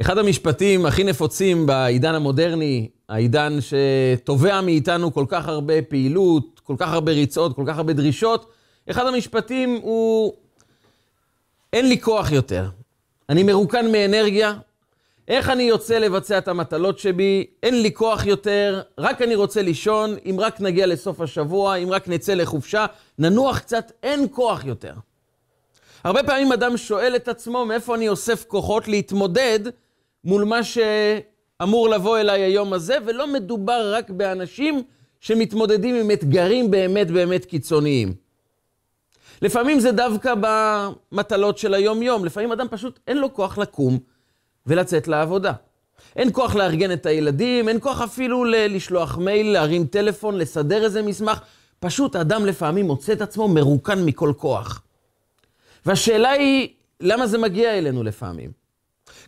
אחד המשפטים הכי נפוצים בעידן המודרני, העידן שתובע מאיתנו כל כך הרבה פעילות, כל כך הרבה ריצות, כל כך הרבה דרישות, אחד המשפטים הוא, אין לי כוח יותר. אני מרוקן מאנרגיה, איך אני יוצא לבצע את המטלות שבי? אין לי כוח יותר, רק אני רוצה לישון, אם רק נגיע לסוף השבוע, אם רק נצא לחופשה, ננוח קצת, אין כוח יותר. הרבה פעמים אדם שואל את עצמו, מאיפה אני אוסף כוחות להתמודד מול מה שאמור לבוא אליי היום הזה, ולא מדובר רק באנשים שמתמודדים עם אתגרים באמת באמת קיצוניים. לפעמים זה דווקא במטלות של היום-יום, לפעמים אדם פשוט אין לו כוח לקום ולצאת לעבודה. אין כוח לארגן את הילדים, אין כוח אפילו לשלוח מייל, להרים טלפון, לסדר איזה מסמך. פשוט האדם לפעמים מוצא את עצמו מרוקן מכל כוח. והשאלה היא, למה זה מגיע אלינו לפעמים?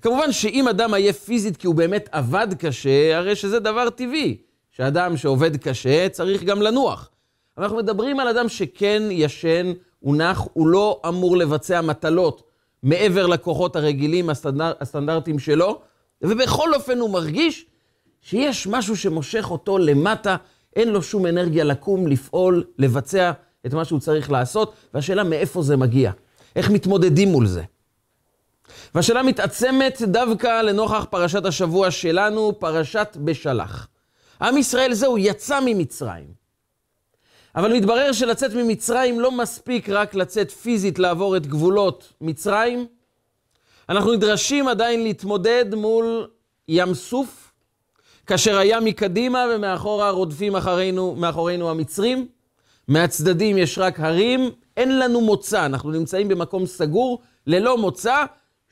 כמובן שאם אדם עייף פיזית כי הוא באמת עבד קשה, הרי שזה דבר טבעי. שאדם שעובד קשה צריך גם לנוח. אנחנו מדברים על אדם שכן ישן, הוא נח, הוא לא אמור לבצע מטלות מעבר לכוחות הרגילים, הסטנדר, הסטנדרטים שלו, ובכל אופן הוא מרגיש שיש משהו שמושך אותו למטה, אין לו שום אנרגיה לקום, לפעול, לבצע את מה שהוא צריך לעשות, והשאלה מאיפה זה מגיע, איך מתמודדים מול זה. והשאלה מתעצמת דווקא לנוכח פרשת השבוע שלנו, פרשת בשלח. עם ישראל זהו, יצא ממצרים. אבל מתברר שלצאת ממצרים לא מספיק רק לצאת פיזית, לעבור את גבולות מצרים. אנחנו נדרשים עדיין להתמודד מול ים סוף, כאשר הים מקדימה ומאחורה רודפים אחרינו, מאחורינו המצרים. מהצדדים יש רק הרים, אין לנו מוצא, אנחנו נמצאים במקום סגור, ללא מוצא.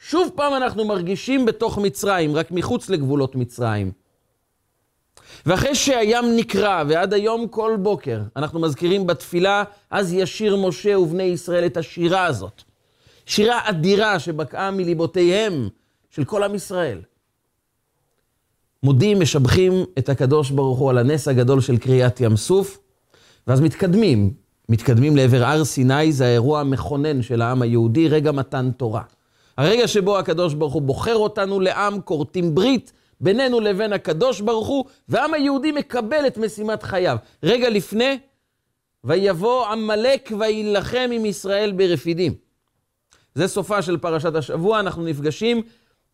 שוב פעם אנחנו מרגישים בתוך מצרים, רק מחוץ לגבולות מצרים. ואחרי שהים נקרע, ועד היום כל בוקר, אנחנו מזכירים בתפילה, אז ישיר משה ובני ישראל את השירה הזאת. שירה אדירה שבקעה מליבותיהם של כל עם ישראל. מודים, משבחים את הקדוש ברוך הוא על הנס הגדול של קריאת ים סוף, ואז מתקדמים, מתקדמים לעבר הר סיני, זה האירוע המכונן של העם היהודי, רגע מתן תורה. הרגע שבו הקדוש ברוך הוא בוחר אותנו לעם, כורתים ברית, בינינו לבין הקדוש ברוך הוא, והעם היהודי מקבל את משימת חייו. רגע לפני, ויבוא עמלק ויילחם עם ישראל ברפידים. זה סופה של פרשת השבוע, אנחנו נפגשים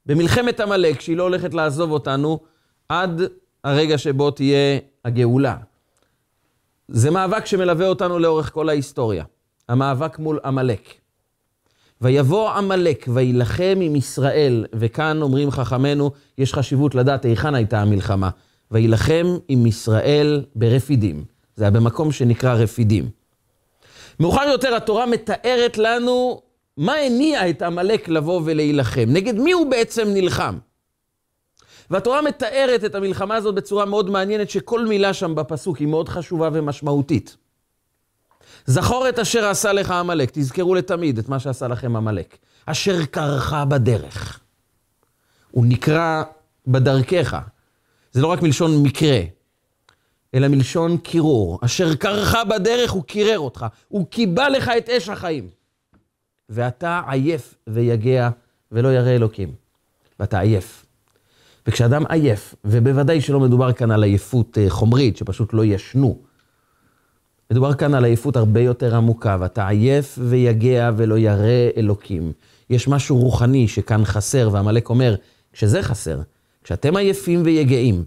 במלחמת עמלק, שהיא לא הולכת לעזוב אותנו עד הרגע שבו תהיה הגאולה. זה מאבק שמלווה אותנו לאורך כל ההיסטוריה, המאבק מול עמלק. ויבוא עמלק ויילחם עם ישראל, וכאן אומרים חכמינו, יש חשיבות לדעת היכן הייתה המלחמה. ויילחם עם ישראל ברפידים. זה היה במקום שנקרא רפידים. מאוחר יותר התורה מתארת לנו מה הניע את עמלק לבוא ולהילחם. נגד מי הוא בעצם נלחם? והתורה מתארת את המלחמה הזאת בצורה מאוד מעניינת, שכל מילה שם בפסוק היא מאוד חשובה ומשמעותית. זכור את אשר עשה לך עמלק, תזכרו לתמיד את מה שעשה לכם עמלק. אשר קרחה בדרך. הוא נקרא בדרכך. זה לא רק מלשון מקרה, אלא מלשון קירור. אשר קרחה בדרך, הוא קירר אותך. הוא קיבע לך את אש החיים. ואתה עייף ויגע ולא ירא אלוקים. ואתה עייף. וכשאדם עייף, ובוודאי שלא מדובר כאן על עייפות אה, חומרית, שפשוט לא ישנו, מדובר כאן על עייפות הרבה יותר עמוקה, ואתה עייף ויגע ולא ירא אלוקים. יש משהו רוחני שכאן חסר, ועמלק אומר, כשזה חסר, כשאתם עייפים ויגעים,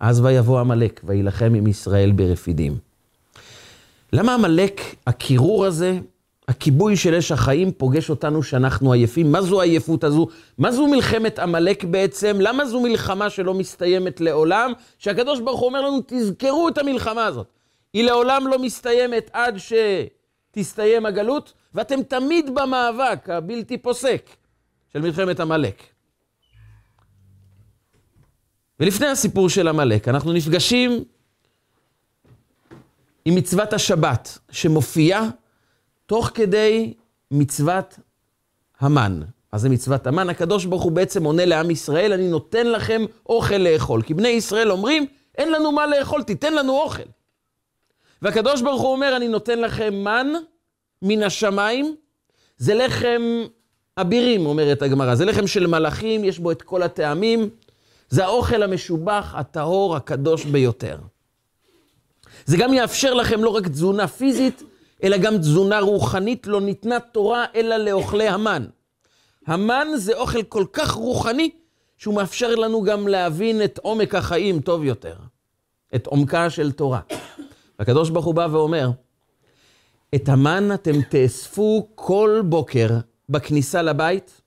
אז ויבוא עמלק ויילחם עם ישראל ברפידים. למה עמלק, הקירור הזה, הכיבוי של אש החיים, פוגש אותנו שאנחנו עייפים? מה זו העייפות הזו? מה זו מלחמת עמלק בעצם? למה זו מלחמה שלא מסתיימת לעולם? שהקדוש ברוך הוא אומר לנו, תזכרו את המלחמה הזאת. היא לעולם לא מסתיימת עד שתסתיים הגלות, ואתם תמיד במאבק הבלתי פוסק של מלחמת עמלק. ולפני הסיפור של עמלק, אנחנו נפגשים עם מצוות השבת, שמופיעה תוך כדי מצוות המן. אז זה מצוות המן, הקדוש ברוך הוא בעצם עונה לעם ישראל, אני נותן לכם אוכל לאכול. כי בני ישראל אומרים, אין לנו מה לאכול, תיתן לנו אוכל. והקדוש ברוך הוא אומר, אני נותן לכם מן מן השמיים, זה לחם אבירים, אומרת הגמרא. זה לחם של מלאכים, יש בו את כל הטעמים. זה האוכל המשובח, הטהור, הקדוש ביותר. זה גם יאפשר לכם לא רק תזונה פיזית, אלא גם תזונה רוחנית. לא ניתנה תורה אלא לאוכלי המן. המן זה אוכל כל כך רוחני, שהוא מאפשר לנו גם להבין את עומק החיים טוב יותר, את עומקה של תורה. הקדוש ברוך הוא בא ואומר, את המן אתם תאספו כל בוקר בכניסה לבית.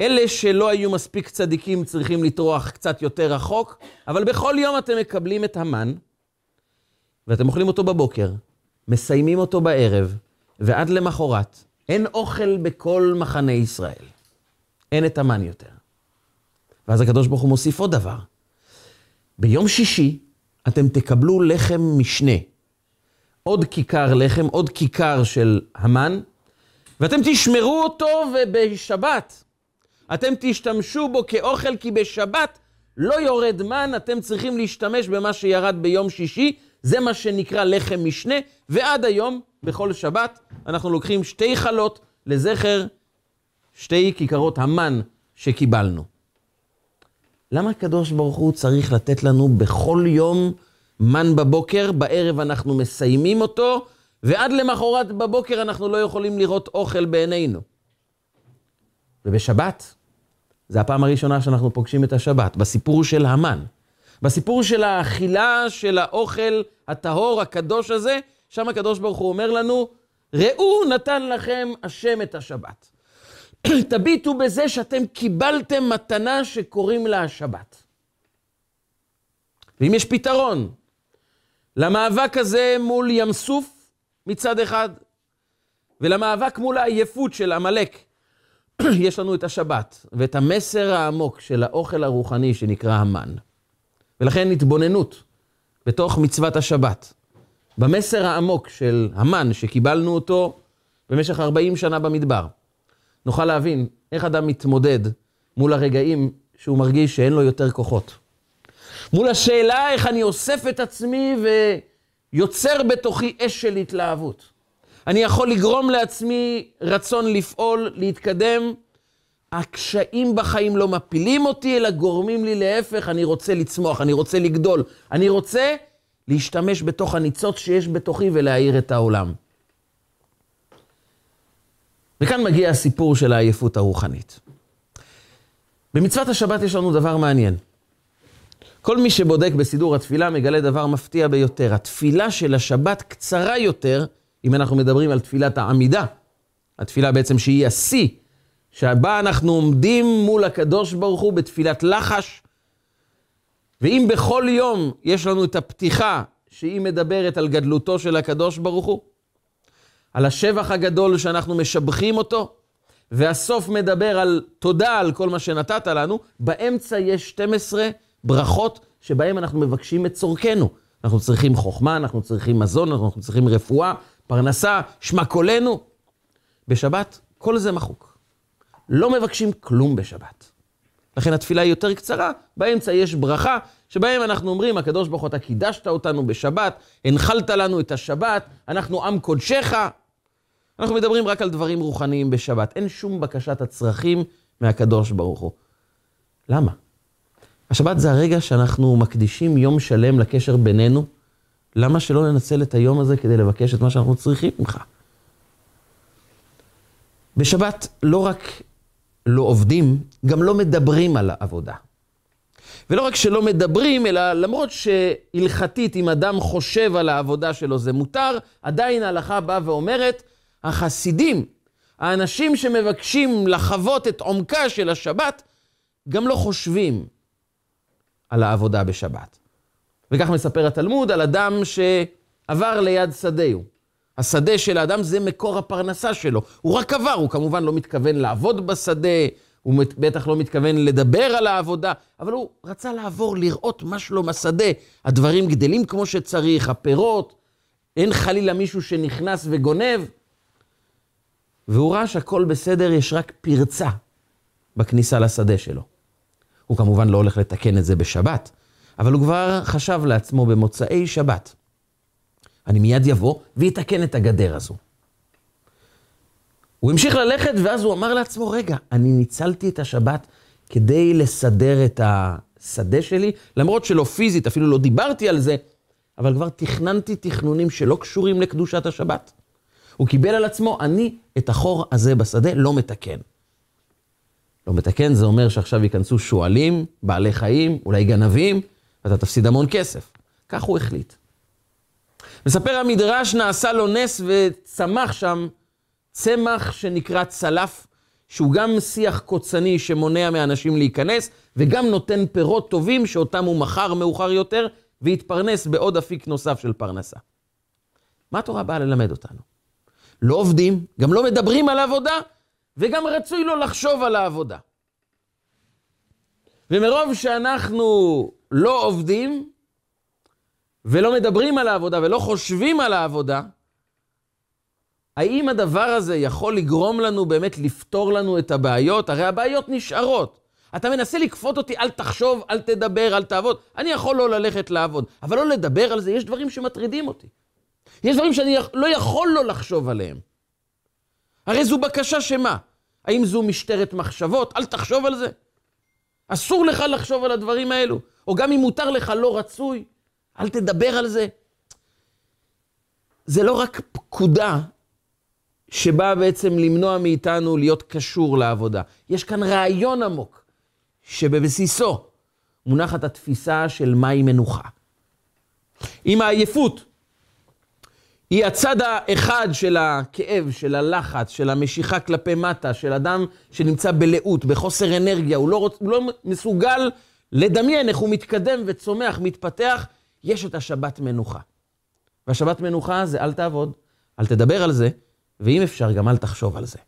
אלה שלא היו מספיק צדיקים צריכים לטרוח קצת יותר רחוק, אבל בכל יום אתם מקבלים את המן, ואתם אוכלים אותו בבוקר, מסיימים אותו בערב, ועד למחרת אין אוכל בכל מחנה ישראל. אין את המן יותר. ואז הקדוש ברוך הוא מוסיף עוד דבר. ביום שישי אתם תקבלו לחם משנה. עוד כיכר לחם, עוד כיכר של המן, ואתם תשמרו אותו ובשבת אתם תשתמשו בו כאוכל, כי בשבת לא יורד מן, אתם צריכים להשתמש במה שירד ביום שישי, זה מה שנקרא לחם משנה, ועד היום, בכל שבת, אנחנו לוקחים שתי חלות לזכר שתי כיכרות המן שקיבלנו. למה הקדוש ברוך הוא צריך לתת לנו בכל יום מן בבוקר, בערב אנחנו מסיימים אותו, ועד למחרת בבוקר אנחנו לא יכולים לראות אוכל בעינינו. ובשבת, זה הפעם הראשונה שאנחנו פוגשים את השבת, בסיפור של המן. בסיפור של האכילה של האוכל הטהור, הקדוש הזה, שם הקדוש ברוך הוא אומר לנו, ראו נתן לכם השם את השבת. תביטו בזה שאתם קיבלתם מתנה שקוראים לה השבת. ואם יש פתרון למאבק הזה מול ים סוף מצד אחד, ולמאבק מול העייפות של עמלק, יש לנו את השבת, ואת המסר העמוק של האוכל הרוחני שנקרא המן. ולכן התבוננות בתוך מצוות השבת, במסר העמוק של המן שקיבלנו אותו במשך 40 שנה במדבר. נוכל להבין איך אדם מתמודד מול הרגעים שהוא מרגיש שאין לו יותר כוחות. מול השאלה איך אני אוסף את עצמי ויוצר בתוכי אש של התלהבות. אני יכול לגרום לעצמי רצון לפעול, להתקדם. הקשיים בחיים לא מפילים אותי, אלא גורמים לי להפך, אני רוצה לצמוח, אני רוצה לגדול, אני רוצה להשתמש בתוך הניצוץ שיש בתוכי ולהאיר את העולם. וכאן מגיע הסיפור של העייפות הרוחנית. במצוות השבת יש לנו דבר מעניין. כל מי שבודק בסידור התפילה מגלה דבר מפתיע ביותר. התפילה של השבת קצרה יותר, אם אנחנו מדברים על תפילת העמידה. התפילה בעצם שהיא השיא, שבה אנחנו עומדים מול הקדוש ברוך הוא בתפילת לחש. ואם בכל יום יש לנו את הפתיחה שהיא מדברת על גדלותו של הקדוש ברוך הוא, על השבח הגדול שאנחנו משבחים אותו, והסוף מדבר על תודה על כל מה שנתת לנו, באמצע יש 12 ברכות שבהן אנחנו מבקשים את צורכנו. אנחנו צריכים חוכמה, אנחנו צריכים מזון, אנחנו צריכים רפואה, פרנסה, שמע קולנו. בשבת כל זה מחוק. לא מבקשים כלום בשבת. לכן התפילה היא יותר קצרה, באמצע יש ברכה, שבהם אנחנו אומרים, הקדוש ברוך הוא, אתה קידשת אותנו בשבת, הנחלת לנו את השבת, אנחנו עם קודשך, אנחנו מדברים רק על דברים רוחניים בשבת. אין שום בקשת הצרכים מהקדוש ברוך הוא. למה? השבת זה הרגע שאנחנו מקדישים יום שלם לקשר בינינו. למה שלא ננצל את היום הזה כדי לבקש את מה שאנחנו צריכים ממך? בשבת לא רק לא עובדים, גם לא מדברים על העבודה. ולא רק שלא מדברים, אלא למרות שהלכתית, אם אדם חושב על העבודה שלו זה מותר, עדיין ההלכה באה ואומרת, החסידים, האנשים שמבקשים לחוות את עומקה של השבת, גם לא חושבים על העבודה בשבת. וכך מספר התלמוד על אדם שעבר ליד שדהו. השדה של האדם זה מקור הפרנסה שלו. הוא רק עבר, הוא כמובן לא מתכוון לעבוד בשדה, הוא בטח לא מתכוון לדבר על העבודה, אבל הוא רצה לעבור, לראות מה שלום השדה. הדברים גדלים כמו שצריך, הפירות, אין חלילה מישהו שנכנס וגונב. והוא ראה שהכל בסדר, יש רק פרצה בכניסה לשדה שלו. הוא כמובן לא הולך לתקן את זה בשבת, אבל הוא כבר חשב לעצמו במוצאי שבת, אני מיד יבוא ויתקן את הגדר הזו. הוא המשיך ללכת, ואז הוא אמר לעצמו, רגע, אני ניצלתי את השבת כדי לסדר את השדה שלי, למרות שלא פיזית, אפילו לא דיברתי על זה, אבל כבר תכננתי תכנונים שלא קשורים לקדושת השבת. הוא קיבל על עצמו, אני את החור הזה בשדה לא מתקן. לא מתקן, זה אומר שעכשיו ייכנסו שועלים, בעלי חיים, אולי גנבים, ואתה תפסיד המון כסף. כך הוא החליט. מספר המדרש, נעשה לו נס וצמח שם צמח שנקרא צלף, שהוא גם שיח קוצני שמונע מאנשים להיכנס, וגם נותן פירות טובים שאותם הוא מכר מאוחר יותר, והתפרנס בעוד אפיק נוסף של פרנסה. מה התורה באה ללמד אותנו? לא עובדים, גם לא מדברים על העבודה, וגם רצוי לו לחשוב על העבודה. ומרוב שאנחנו לא עובדים, ולא מדברים על העבודה ולא חושבים על העבודה, האם הדבר הזה יכול לגרום לנו באמת לפתור לנו את הבעיות? הרי הבעיות נשארות. אתה מנסה לכפות אותי, אל תחשוב, אל תדבר, אל תעבוד. אני יכול לא ללכת לעבוד, אבל לא לדבר על זה, יש דברים שמטרידים אותי. יש דברים שאני לא יכול לא לחשוב עליהם. הרי זו בקשה שמה? האם זו משטרת מחשבות? אל תחשוב על זה. אסור לך לחשוב על הדברים האלו. או גם אם מותר לך, לא רצוי, אל תדבר על זה. זה לא רק פקודה שבאה בעצם למנוע מאיתנו להיות קשור לעבודה. יש כאן רעיון עמוק, שבבסיסו מונחת התפיסה של מהי מנוחה. אם העייפות היא הצד האחד של הכאב, של הלחץ, של המשיכה כלפי מטה, של אדם שנמצא בלאות, בחוסר אנרגיה, הוא לא, רוצ, הוא לא מסוגל לדמיין איך הוא מתקדם וצומח, מתפתח, יש את השבת מנוחה. והשבת מנוחה זה אל תעבוד, אל תדבר על זה, ואם אפשר, גם אל תחשוב על זה.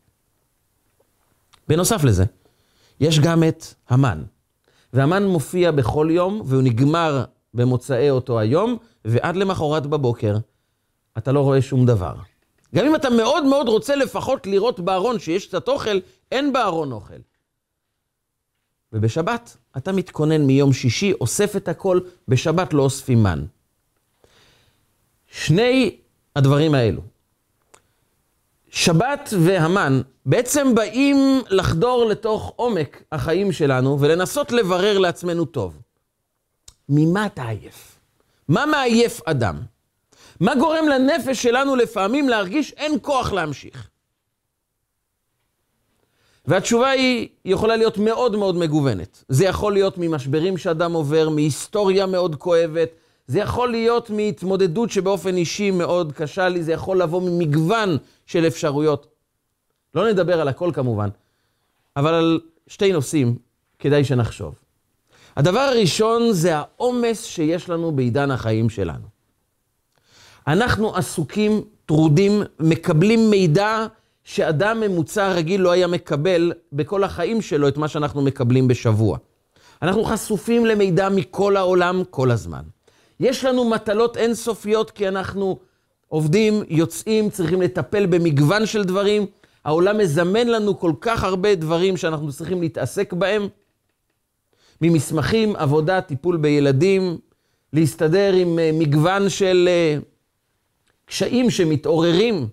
בנוסף לזה, יש גם את המן. והמן מופיע בכל יום, והוא נגמר במוצאי אותו היום, ועד למחרת בבוקר אתה לא רואה שום דבר. גם אם אתה מאוד מאוד רוצה לפחות לראות בארון שיש קצת אוכל, אין בארון אוכל. ובשבת אתה מתכונן מיום שישי, אוסף את הכל, בשבת לא אוספים מן. שני הדברים האלו, שבת והמן, בעצם באים לחדור לתוך עומק החיים שלנו ולנסות לברר לעצמנו טוב. ממה אתה עייף? מה מעייף אדם? מה גורם לנפש שלנו לפעמים להרגיש אין כוח להמשיך? והתשובה היא יכולה להיות מאוד מאוד מגוונת. זה יכול להיות ממשברים שאדם עובר, מהיסטוריה מאוד כואבת, זה יכול להיות מהתמודדות שבאופן אישי מאוד קשה לי, זה יכול לבוא ממגוון של אפשרויות. לא נדבר על הכל כמובן, אבל על שתי נושאים כדאי שנחשוב. הדבר הראשון זה העומס שיש לנו בעידן החיים שלנו. אנחנו עסוקים, טרודים, מקבלים מידע שאדם ממוצע רגיל לא היה מקבל בכל החיים שלו את מה שאנחנו מקבלים בשבוע. אנחנו חשופים למידע מכל העולם כל הזמן. יש לנו מטלות אינסופיות כי אנחנו עובדים, יוצאים, צריכים לטפל במגוון של דברים. העולם מזמן לנו כל כך הרבה דברים שאנחנו צריכים להתעסק בהם. ממסמכים, עבודה, טיפול בילדים, להסתדר עם אה, מגוון של אה, קשיים שמתעוררים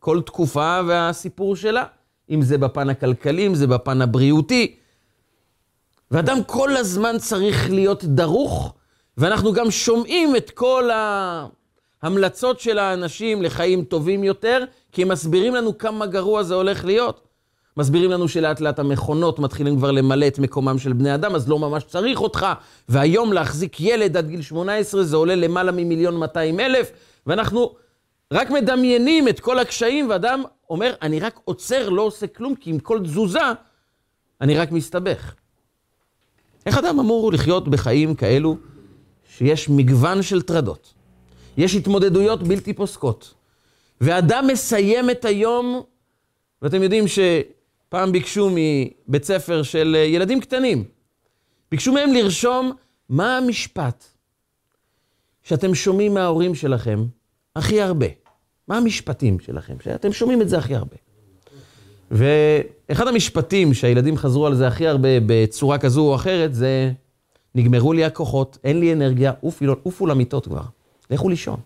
כל תקופה והסיפור שלה, אם זה בפן הכלכלי, אם זה בפן הבריאותי. ואדם כל הזמן צריך להיות דרוך, ואנחנו גם שומעים את כל ההמלצות של האנשים לחיים טובים יותר, כי הם מסבירים לנו כמה גרוע זה הולך להיות. מסבירים לנו שלאט לאט המכונות מתחילים כבר למלא את מקומם של בני אדם, אז לא ממש צריך אותך. והיום להחזיק ילד עד גיל 18 זה עולה למעלה ממיליון 200 אלף, ואנחנו רק מדמיינים את כל הקשיים, ואדם אומר, אני רק עוצר, לא עושה כלום, כי עם כל תזוזה אני רק מסתבך. איך אדם אמור לחיות בחיים כאלו שיש מגוון של טרדות, יש התמודדויות בלתי פוסקות, ואדם מסיים את היום, ואתם יודעים שפעם ביקשו מבית ספר של ילדים קטנים, ביקשו מהם לרשום מה המשפט שאתם שומעים מההורים שלכם הכי הרבה. מה המשפטים שלכם, שאתם שומעים את זה הכי הרבה. ואחד המשפטים שהילדים חזרו על זה הכי הרבה בצורה כזו או אחרת, זה נגמרו לי הכוחות, אין לי אנרגיה, עופו, עופו למיטות כבר, לכו לישון.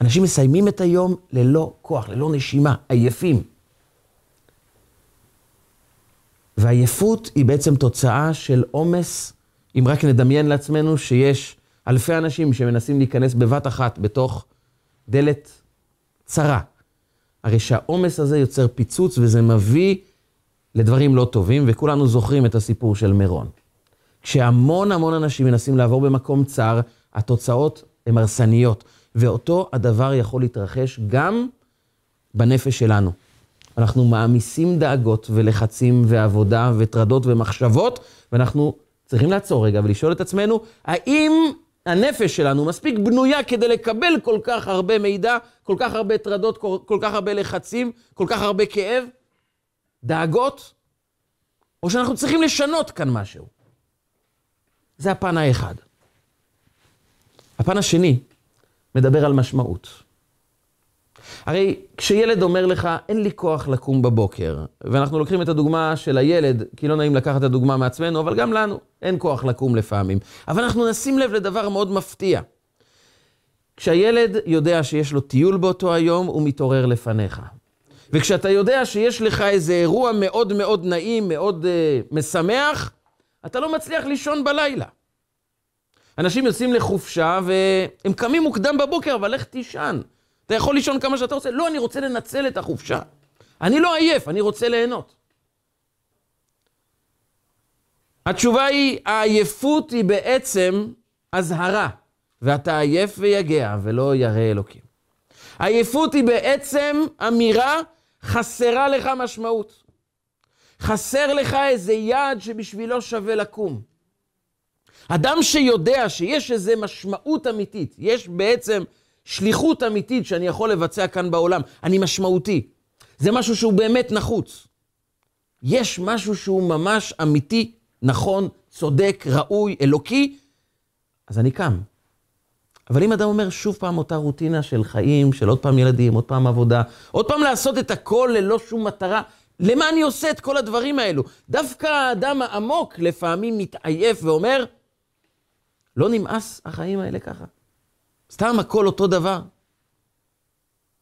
אנשים מסיימים את היום ללא כוח, ללא נשימה, עייפים. ועייפות היא בעצם תוצאה של עומס, אם רק נדמיין לעצמנו שיש אלפי אנשים שמנסים להיכנס בבת אחת בתוך דלת צרה. הרי שהעומס הזה יוצר פיצוץ וזה מביא לדברים לא טובים, וכולנו זוכרים את הסיפור של מירון. כשהמון המון אנשים מנסים לעבור במקום צר, התוצאות הן הרסניות, ואותו הדבר יכול להתרחש גם בנפש שלנו. אנחנו מעמיסים דאגות ולחצים ועבודה וטרדות ומחשבות, ואנחנו צריכים לעצור רגע ולשאול את עצמנו, האם הנפש שלנו מספיק בנויה כדי לקבל כל כך הרבה מידע, כל כך הרבה טרדות, כל, כך הרבה לחצים, כל כך הרבה כאב, דאגות, או שאנחנו צריכים לשנות כאן משהו. זה הפן האחד. הפן השני מדבר על משמעות. הרי כשילד אומר לך, אין לי כוח לקום בבוקר, ואנחנו לוקחים את הדוגמה של הילד, כי לא נעים לקחת את הדוגמה מעצמנו, אבל גם לנו, אין כוח לקום לפעמים. אבל אנחנו נשים לב לדבר מאוד מפתיע. כשהילד יודע שיש לו טיול באותו היום, הוא מתעורר לפניך. וכשאתה יודע שיש לך איזה אירוע מאוד מאוד נעים, מאוד uh, משמח, אתה לא מצליח לישון בלילה. אנשים יוצאים לחופשה והם קמים מוקדם בבוקר, אבל לך תישן. אתה יכול לישון כמה שאתה רוצה. לא, אני רוצה לנצל את החופשה. אני לא עייף, אני רוצה ליהנות. התשובה היא, העייפות היא בעצם אזהרה, ואתה עייף ויגע ולא ירא אלוקים. עייפות היא בעצם אמירה, חסרה לך משמעות. חסר לך איזה יעד שבשבילו שווה לקום. אדם שיודע שיש איזו משמעות אמיתית, יש בעצם שליחות אמיתית שאני יכול לבצע כאן בעולם, אני משמעותי. זה משהו שהוא באמת נחוץ. יש משהו שהוא ממש אמיתי, נכון, צודק, ראוי, אלוקי, אז אני קם. אבל אם אדם אומר שוב פעם אותה רוטינה של חיים, של עוד פעם ילדים, עוד פעם עבודה, עוד פעם לעשות את הכל ללא שום מטרה, למה אני עושה את כל הדברים האלו? דווקא האדם העמוק לפעמים מתעייף ואומר, לא נמאס החיים האלה ככה. סתם הכל אותו דבר.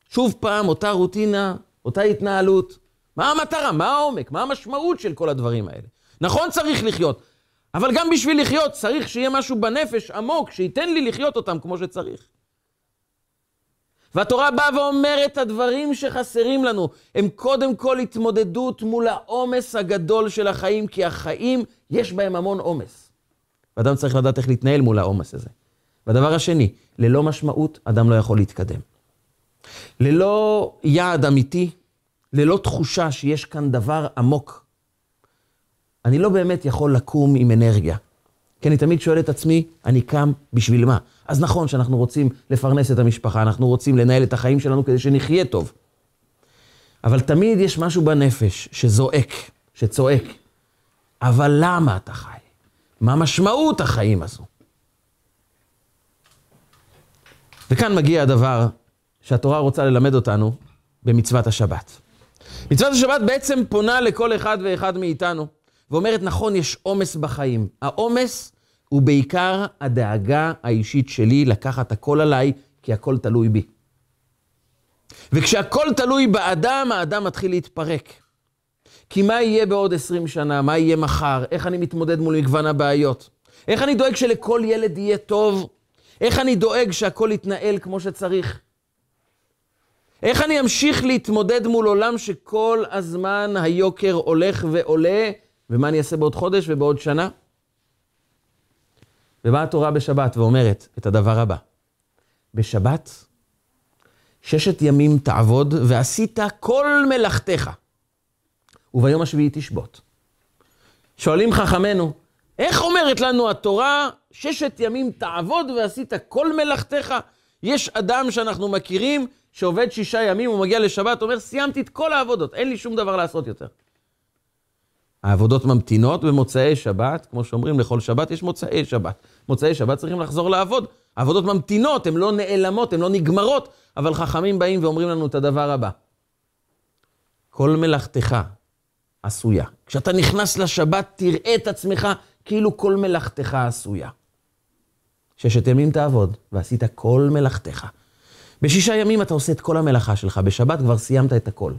שוב פעם, אותה רוטינה, אותה התנהלות. מה המטרה? מה העומק? מה המשמעות של כל הדברים האלה? נכון צריך לחיות, אבל גם בשביל לחיות צריך שיהיה משהו בנפש עמוק, שייתן לי לחיות אותם כמו שצריך. והתורה באה ואומרת, הדברים שחסרים לנו הם קודם כל התמודדות מול העומס הגדול של החיים, כי החיים, יש בהם המון עומס. ואדם צריך לדעת איך להתנהל מול העומס הזה. והדבר השני, ללא משמעות, אדם לא יכול להתקדם. ללא יעד אמיתי, ללא תחושה שיש כאן דבר עמוק, אני לא באמת יכול לקום עם אנרגיה. כי אני תמיד שואל את עצמי, אני קם בשביל מה? אז נכון שאנחנו רוצים לפרנס את המשפחה, אנחנו רוצים לנהל את החיים שלנו כדי שנחיה טוב. אבל תמיד יש משהו בנפש שזועק, שצועק. אבל למה אתה חי? מה משמעות החיים הזו? וכאן מגיע הדבר שהתורה רוצה ללמד אותנו במצוות השבת. מצוות השבת בעצם פונה לכל אחד ואחד מאיתנו, ואומרת, נכון, יש עומס בחיים. העומס הוא בעיקר הדאגה האישית שלי לקחת הכל עליי, כי הכל תלוי בי. וכשהכל תלוי באדם, האדם מתחיל להתפרק. כי מה יהיה בעוד 20 שנה? מה יהיה מחר? איך אני מתמודד מול מגוון הבעיות? איך אני דואג שלכל ילד יהיה טוב? איך אני דואג שהכל יתנהל כמו שצריך? איך אני אמשיך להתמודד מול עולם שכל הזמן היוקר הולך ועולה, ומה אני אעשה בעוד חודש ובעוד שנה? ובאה התורה בשבת ואומרת את הדבר הבא: בשבת ששת ימים תעבוד ועשית כל מלאכתך, וביום השביעי תשבות. שואלים חכמינו, איך אומרת לנו התורה, ששת ימים תעבוד ועשית כל מלאכתך? יש אדם שאנחנו מכירים, שעובד שישה ימים, הוא מגיע לשבת, אומר, סיימתי את כל העבודות, אין לי שום דבר לעשות יותר. העבודות ממתינות במוצאי שבת, כמו שאומרים, לכל שבת יש מוצאי שבת. מוצאי שבת צריכים לחזור לעבוד. העבודות ממתינות, הן לא נעלמות, הן לא נגמרות, אבל חכמים באים ואומרים לנו את הדבר הבא. כל מלאכתך עשויה. כשאתה נכנס לשבת, תראה את עצמך כאילו כל מלאכתך עשויה. ששת ימים תעבוד, ועשית כל מלאכתך. בשישה ימים אתה עושה את כל המלאכה שלך, בשבת כבר סיימת את הכל.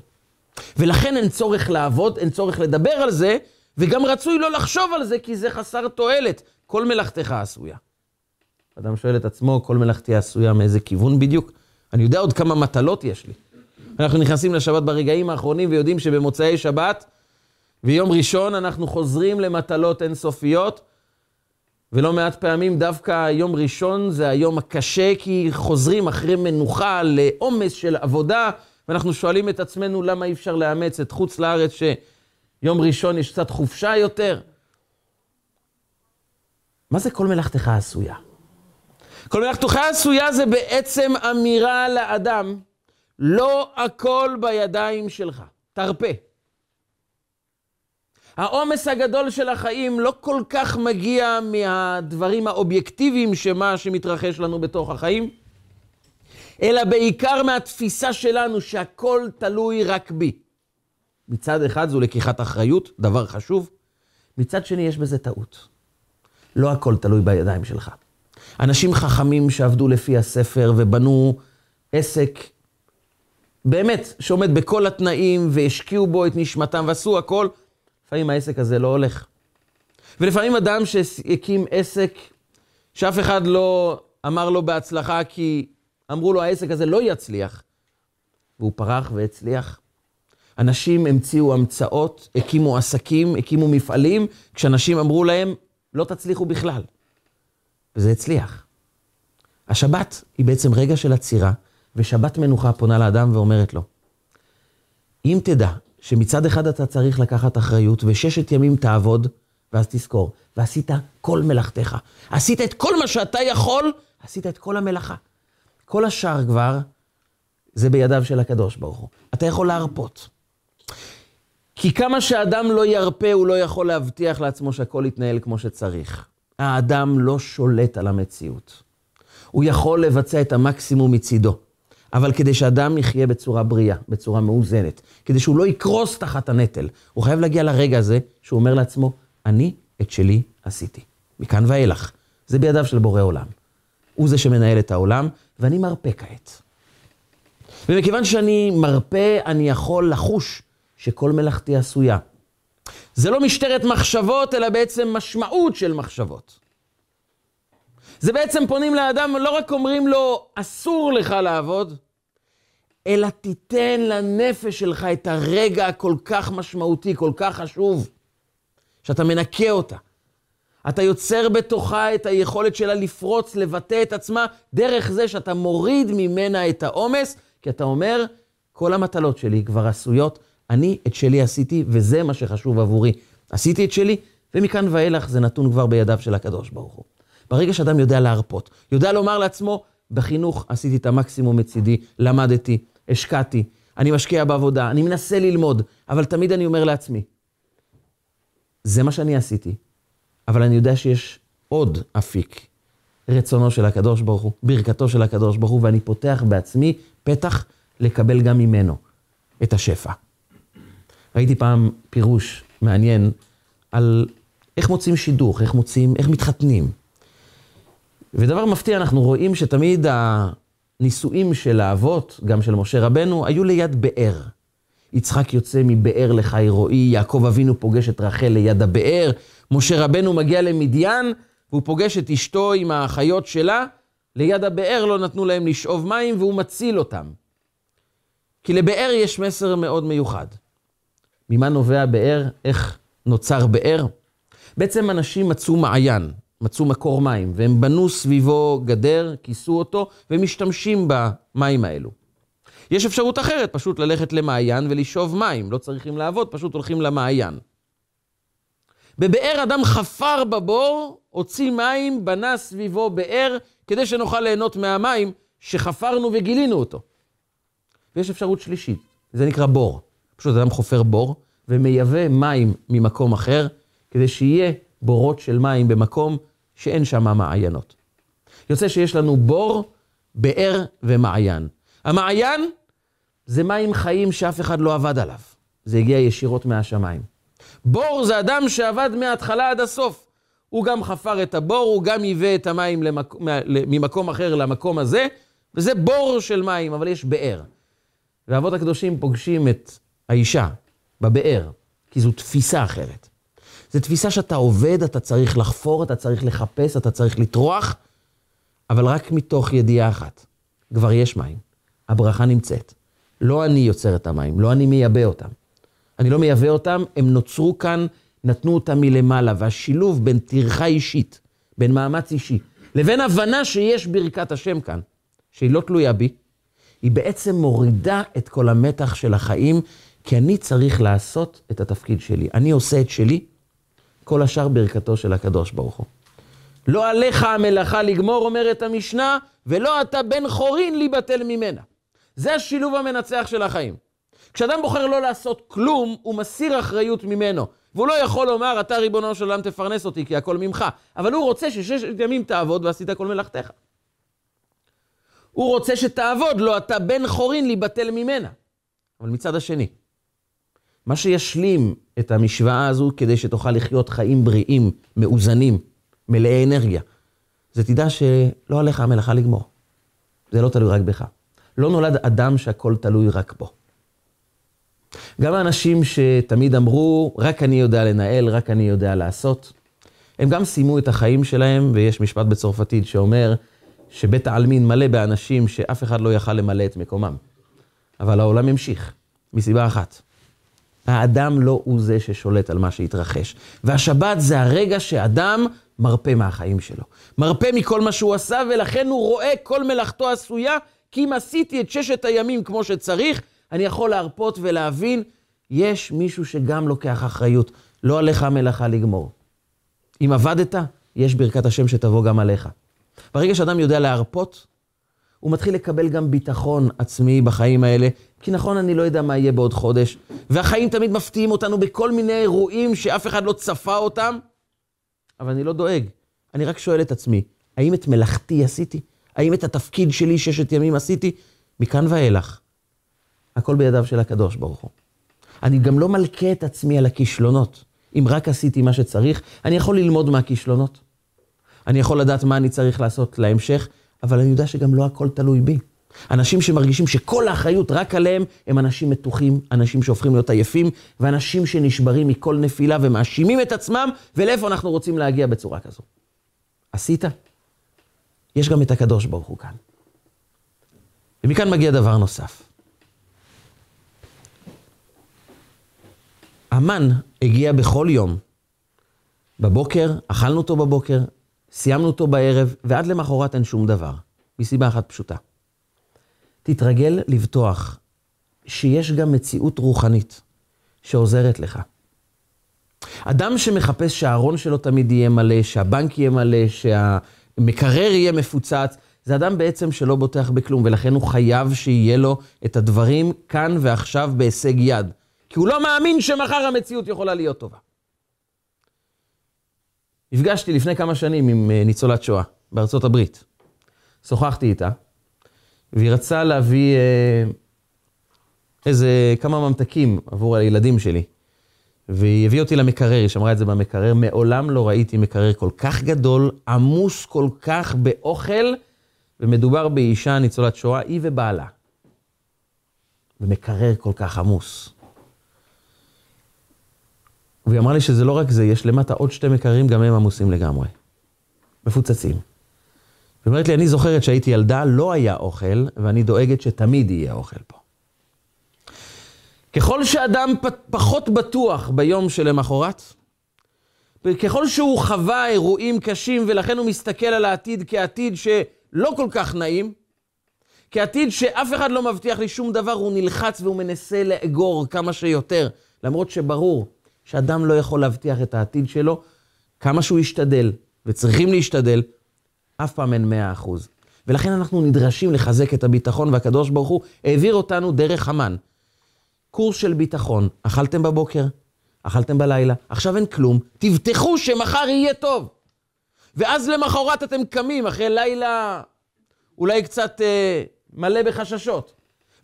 ולכן אין צורך לעבוד, אין צורך לדבר על זה, וגם רצוי לא לחשוב על זה, כי זה חסר תועלת. כל מלאכתך עשויה. אדם שואל את עצמו, כל מלאכתי עשויה מאיזה כיוון בדיוק? אני יודע עוד כמה מטלות יש לי. אנחנו נכנסים לשבת ברגעים האחרונים ויודעים שבמוצאי שבת ויום ראשון אנחנו חוזרים למטלות אינסופיות, ולא מעט פעמים דווקא יום ראשון זה היום הקשה, כי חוזרים אחרי מנוחה לעומס של עבודה, ואנחנו שואלים את עצמנו למה אי אפשר לאמץ את חוץ לארץ שיום ראשון יש קצת חופשה יותר. מה זה כל מלאכתך עשויה? כל מלאכתך עשויה זה בעצם אמירה לאדם, לא הכל בידיים שלך, תרפה. העומס הגדול של החיים לא כל כך מגיע מהדברים האובייקטיביים שמה שמתרחש לנו בתוך החיים, אלא בעיקר מהתפיסה שלנו שהכל תלוי רק בי. מצד אחד זו לקיחת אחריות, דבר חשוב, מצד שני יש בזה טעות. לא הכל תלוי בידיים שלך. אנשים חכמים שעבדו לפי הספר ובנו עסק, באמת, שעומד בכל התנאים והשקיעו בו את נשמתם ועשו הכל, לפעמים העסק הזה לא הולך. ולפעמים אדם שהקים עסק, שאף אחד לא אמר לו בהצלחה כי אמרו לו העסק הזה לא יצליח, והוא פרח והצליח. אנשים המציאו המצאות, הקימו עסקים, הקימו מפעלים, כשאנשים אמרו להם, לא תצליחו בכלל. וזה הצליח. השבת היא בעצם רגע של עצירה, ושבת מנוחה פונה לאדם ואומרת לו, אם תדע שמצד אחד אתה צריך לקחת אחריות, וששת ימים תעבוד, ואז תזכור, ועשית כל מלאכתך. עשית את כל מה שאתה יכול, עשית את כל המלאכה. כל השאר כבר, זה בידיו של הקדוש ברוך הוא. אתה יכול להרפות. כי כמה שאדם לא ירפה, הוא לא יכול להבטיח לעצמו שהכל יתנהל כמו שצריך. האדם לא שולט על המציאות. הוא יכול לבצע את המקסימום מצידו. אבל כדי שאדם יחיה בצורה בריאה, בצורה מאוזנת, כדי שהוא לא יקרוס תחת הנטל, הוא חייב להגיע לרגע הזה שהוא אומר לעצמו, אני את שלי עשיתי. מכאן ואילך. זה בידיו של בורא עולם. הוא זה שמנהל את העולם, ואני מרפה כעת. ומכיוון שאני מרפה, אני יכול לחוש שכל מלאכתי עשויה. זה לא משטרת מחשבות, אלא בעצם משמעות של מחשבות. זה בעצם פונים לאדם, לא רק אומרים לו, אסור לך לעבוד, אלא תיתן לנפש שלך את הרגע הכל כך משמעותי, כל כך חשוב, שאתה מנקה אותה. אתה יוצר בתוכה את היכולת שלה לפרוץ, לבטא את עצמה, דרך זה שאתה מוריד ממנה את העומס, כי אתה אומר, כל המטלות שלי כבר עשויות, אני את שלי עשיתי, וזה מה שחשוב עבורי. עשיתי את שלי, ומכאן ואילך זה נתון כבר בידיו של הקדוש ברוך הוא. ברגע שאדם יודע להרפות, יודע לומר לעצמו, בחינוך עשיתי את המקסימום מצידי, למדתי, השקעתי, אני משקיע בעבודה, אני מנסה ללמוד, אבל תמיד אני אומר לעצמי, זה מה שאני עשיתי, אבל אני יודע שיש עוד אפיק, רצונו של הקדוש ברוך הוא, ברכתו של הקדוש ברוך הוא, ואני פותח בעצמי פתח לקבל גם ממנו את השפע. ראיתי פעם פירוש מעניין על איך מוצאים שידוך, איך מוצאים, איך מתחתנים. ודבר מפתיע, אנחנו רואים שתמיד הנישואים של האבות, גם של משה רבנו, היו ליד באר. יצחק יוצא מבאר לחי רועי, יעקב אבינו פוגש את רחל ליד הבאר, משה רבנו מגיע למדיין, והוא פוגש את אשתו עם האחיות שלה, ליד הבאר לא נתנו להם לשאוב מים, והוא מציל אותם. כי לבאר יש מסר מאוד מיוחד. ממה נובע באר? איך נוצר באר? בעצם אנשים מצאו מעיין, מצאו מקור מים, והם בנו סביבו גדר, כיסו אותו, ומשתמשים במים האלו. יש אפשרות אחרת, פשוט ללכת למעיין ולשאוב מים, לא צריכים לעבוד, פשוט הולכים למעיין. בבאר אדם חפר בבור, הוציא מים, בנה סביבו באר, כדי שנוכל ליהנות מהמים שחפרנו וגילינו אותו. ויש אפשרות שלישית, זה נקרא בור. פשוט אדם חופר בור ומייבא מים ממקום אחר, כדי שיהיה בורות של מים במקום שאין שם מעיינות. יוצא שיש לנו בור, באר ומעיין. המעיין זה מים חיים שאף אחד לא עבד עליו. זה הגיע ישירות מהשמיים. בור זה אדם שעבד מההתחלה עד הסוף. הוא גם חפר את הבור, הוא גם ייבא את המים למק... ממקום אחר למקום הזה, וזה בור של מים, אבל יש באר. והאבות הקדושים פוגשים את האישה בבאר, כי זו תפיסה אחרת. זו תפיסה שאתה עובד, אתה צריך לחפור, אתה צריך לחפש, אתה צריך לטרוח, אבל רק מתוך ידיעה אחת, כבר יש מים, הברכה נמצאת. לא אני יוצר את המים, לא אני מייבא אותם. אני לא מייבא אותם, הם נוצרו כאן, נתנו אותם מלמעלה, והשילוב בין טרחה אישית, בין מאמץ אישי, לבין הבנה שיש ברכת השם כאן, שהיא לא תלויה בי, היא בעצם מורידה את כל המתח של החיים, כי אני צריך לעשות את התפקיד שלי. אני עושה את שלי, כל השאר ברכתו של הקדוש ברוך הוא. לא עליך המלאכה לגמור, אומרת המשנה, ולא אתה בן חורין להיבטל ממנה. זה השילוב המנצח של החיים. כשאדם בוחר לא לעשות כלום, הוא מסיר אחריות ממנו. והוא לא יכול לומר, אתה ריבונו של עולם תפרנס אותי, כי הכל ממך. אבל הוא רוצה שששת ימים תעבוד ועשית כל מלאכתך. הוא רוצה שתעבוד, לא אתה בן חורין להיבטל ממנה. אבל מצד השני, מה שישלים את המשוואה הזו כדי שתוכל לחיות חיים בריאים, מאוזנים, מלאי אנרגיה, זה תדע שלא עליך המלאכה לגמור. זה לא תלוי רק בך. לא נולד אדם שהכל תלוי רק בו. גם האנשים שתמיד אמרו, רק אני יודע לנהל, רק אני יודע לעשות, הם גם סיימו את החיים שלהם, ויש משפט בצרפתית שאומר שבית העלמין מלא באנשים שאף אחד לא יכל למלא את מקומם. אבל העולם המשיך, מסיבה אחת. האדם לא הוא זה ששולט על מה שהתרחש. והשבת זה הרגע שאדם מרפה מהחיים שלו. מרפה מכל מה שהוא עשה, ולכן הוא רואה כל מלאכתו עשויה, כי אם עשיתי את ששת הימים כמו שצריך, אני יכול להרפות ולהבין, יש מישהו שגם לוקח אחריות. לא עליך המלאכה לגמור. אם עבדת, יש ברכת השם שתבוא גם עליך. ברגע שאדם יודע להרפות, הוא מתחיל לקבל גם ביטחון עצמי בחיים האלה, כי נכון, אני לא יודע מה יהיה בעוד חודש, והחיים תמיד מפתיעים אותנו בכל מיני אירועים שאף אחד לא צפה אותם, אבל אני לא דואג. אני רק שואל את עצמי, האם את מלאכתי עשיתי? האם את התפקיד שלי ששת ימים עשיתי? מכאן ואילך, הכל בידיו של הקדוש ברוך הוא. אני גם לא מלכה את עצמי על הכישלונות. אם רק עשיתי מה שצריך, אני יכול ללמוד מהכישלונות. אני יכול לדעת מה אני צריך לעשות להמשך, אבל אני יודע שגם לא הכל תלוי בי. אנשים שמרגישים שכל האחריות רק עליהם, הם אנשים מתוחים, אנשים שהופכים להיות עייפים, ואנשים שנשברים מכל נפילה ומאשימים את עצמם, ולאיפה אנחנו רוצים להגיע בצורה כזו. עשית? יש גם את הקדוש ברוך הוא כאן. ומכאן מגיע דבר נוסף. המן הגיע בכל יום. בבוקר, אכלנו אותו בבוקר, סיימנו אותו בערב, ועד למחרת אין שום דבר. מסיבה אחת פשוטה. תתרגל לבטוח שיש גם מציאות רוחנית שעוזרת לך. אדם שמחפש שהארון שלו תמיד יהיה מלא, שהבנק יהיה מלא, שהמקרר יהיה מפוצץ, זה אדם בעצם שלא בוטח בכלום, ולכן הוא חייב שיהיה לו את הדברים כאן ועכשיו בהישג יד. כי הוא לא מאמין שמחר המציאות יכולה להיות טובה. נפגשתי לפני כמה שנים עם אה, ניצולת שואה בארצות הברית. שוחחתי איתה, והיא רצה להביא אה, איזה כמה ממתקים עבור הילדים שלי. והיא הביאה אותי למקרר, היא שמרה את זה במקרר. מעולם לא ראיתי מקרר כל כך גדול, עמוס כל כך באוכל, ומדובר באישה ניצולת שואה, היא ובעלה. ומקרר כל כך עמוס. והיא אמרה לי שזה לא רק זה, יש למטה עוד שתי מקררים, גם הם עמוסים לגמרי. מפוצצים. היא אומרת לי, אני זוכרת שהייתי ילדה, לא היה אוכל, ואני דואגת שתמיד יהיה אוכל פה. ככל שאדם פחות בטוח ביום שלמחרת, ככל שהוא חווה אירועים קשים ולכן הוא מסתכל על העתיד כעתיד שלא כל כך נעים, כעתיד שאף אחד לא מבטיח לי שום דבר, הוא נלחץ והוא מנסה לאגור כמה שיותר, למרות שברור שאדם לא יכול להבטיח את העתיד שלו, כמה שהוא ישתדל, וצריכים להשתדל, אף פעם אין מאה אחוז. ולכן אנחנו נדרשים לחזק את הביטחון, והקדוש ברוך הוא העביר אותנו דרך המן. קורס של ביטחון, אכלתם בבוקר, אכלתם בלילה, עכשיו אין כלום, תבטחו שמחר יהיה טוב. ואז למחרת אתם קמים אחרי לילה אולי קצת אה, מלא בחששות.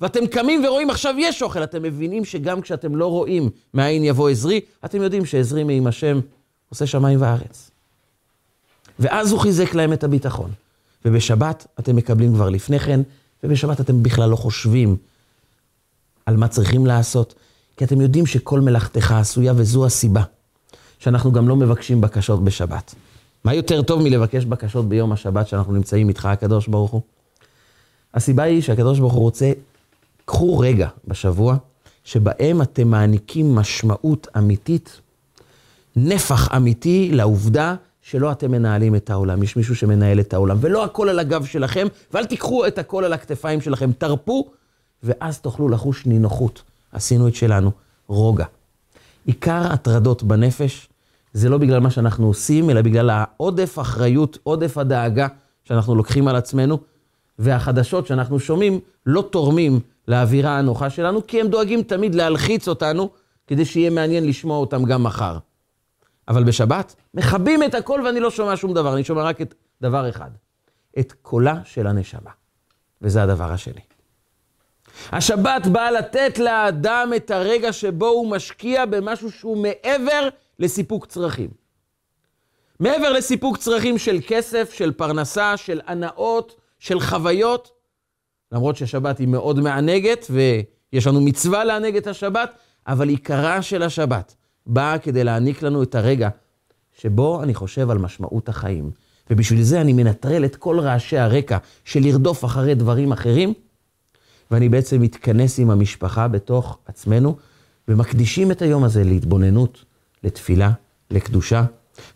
ואתם קמים ורואים עכשיו יש אוכל, אתם מבינים שגם כשאתם לא רואים מאין יבוא עזרי, אתם יודעים שעזרי מעם השם עושה שמיים וארץ. ואז הוא חיזק להם את הביטחון. ובשבת אתם מקבלים כבר לפני כן, ובשבת אתם בכלל לא חושבים על מה צריכים לעשות, כי אתם יודעים שכל מלאכתך עשויה, וזו הסיבה שאנחנו גם לא מבקשים בקשות בשבת. מה יותר טוב מלבקש בקשות ביום השבת שאנחנו נמצאים איתך, הקדוש ברוך הוא? הסיבה היא שהקדוש ברוך הוא רוצה, קחו רגע בשבוע, שבהם אתם מעניקים משמעות אמיתית, נפח אמיתי לעובדה שלא אתם מנהלים את העולם, יש מישהו שמנהל את העולם, ולא הכל על הגב שלכם, ואל תיקחו את הכל על הכתפיים שלכם, תרפו, ואז תוכלו לחוש נינוחות. עשינו את שלנו, רוגע. עיקר הטרדות בנפש זה לא בגלל מה שאנחנו עושים, אלא בגלל העודף אחריות, עודף הדאגה שאנחנו לוקחים על עצמנו, והחדשות שאנחנו שומעים לא תורמים לאווירה הנוחה שלנו, כי הם דואגים תמיד להלחיץ אותנו, כדי שיהיה מעניין לשמוע אותם גם מחר. אבל בשבת, מכבים את הכל ואני לא שומע שום דבר, אני שומע רק את דבר אחד, את קולה של הנשמה. וזה הדבר השני. השבת באה לתת לאדם את הרגע שבו הוא משקיע במשהו שהוא מעבר לסיפוק צרכים. מעבר לסיפוק צרכים של כסף, של פרנסה, של הנאות, של חוויות, למרות שהשבת היא מאוד מענגת ויש לנו מצווה לענג את השבת, אבל עיקרה של השבת באה כדי להעניק לנו את הרגע שבו אני חושב על משמעות החיים. ובשביל זה אני מנטרל את כל רעשי הרקע של לרדוף אחרי דברים אחרים, ואני בעצם מתכנס עם המשפחה בתוך עצמנו, ומקדישים את היום הזה להתבוננות, לתפילה, לקדושה.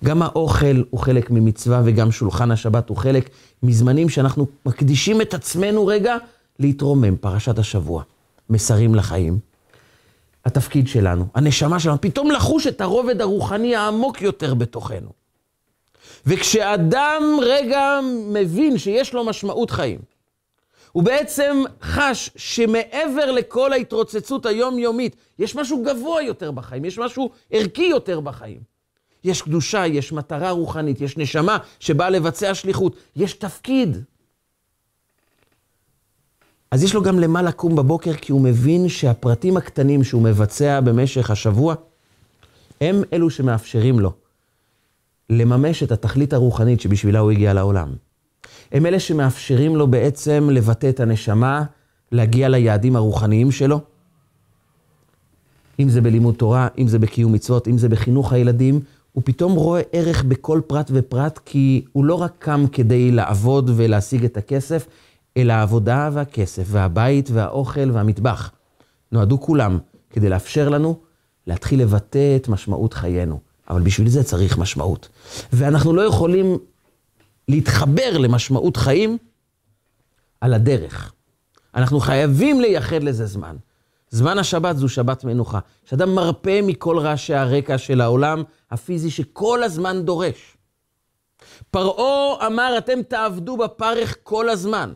גם האוכל הוא חלק ממצווה וגם שולחן השבת הוא חלק מזמנים שאנחנו מקדישים את עצמנו רגע להתרומם, פרשת השבוע, מסרים לחיים. התפקיד שלנו, הנשמה שלנו, פתאום לחוש את הרובד הרוחני העמוק יותר בתוכנו. וכשאדם רגע מבין שיש לו משמעות חיים, הוא בעצם חש שמעבר לכל ההתרוצצות היומיומית, יש משהו גבוה יותר בחיים, יש משהו ערכי יותר בחיים. יש קדושה, יש מטרה רוחנית, יש נשמה שבאה לבצע שליחות, יש תפקיד. אז יש לו גם למה לקום בבוקר, כי הוא מבין שהפרטים הקטנים שהוא מבצע במשך השבוע, הם אלו שמאפשרים לו לממש את התכלית הרוחנית שבשבילה הוא הגיע לעולם. הם אלה שמאפשרים לו בעצם לבטא את הנשמה, להגיע ליעדים הרוחניים שלו. אם זה בלימוד תורה, אם זה בקיום מצוות, אם זה בחינוך הילדים, הוא פתאום רואה ערך בכל פרט ופרט, כי הוא לא רק קם כדי לעבוד ולהשיג את הכסף, אלא העבודה והכסף והבית והאוכל והמטבח. נועדו כולם כדי לאפשר לנו להתחיל לבטא את משמעות חיינו. אבל בשביל זה צריך משמעות. ואנחנו לא יכולים להתחבר למשמעות חיים על הדרך. אנחנו חייבים לייחד לזה זמן. זמן השבת זו שבת מנוחה. שאדם מרפה מכל רעשי הרקע של העולם הפיזי שכל הזמן דורש. פרעה אמר, אתם תעבדו בפרך כל הזמן.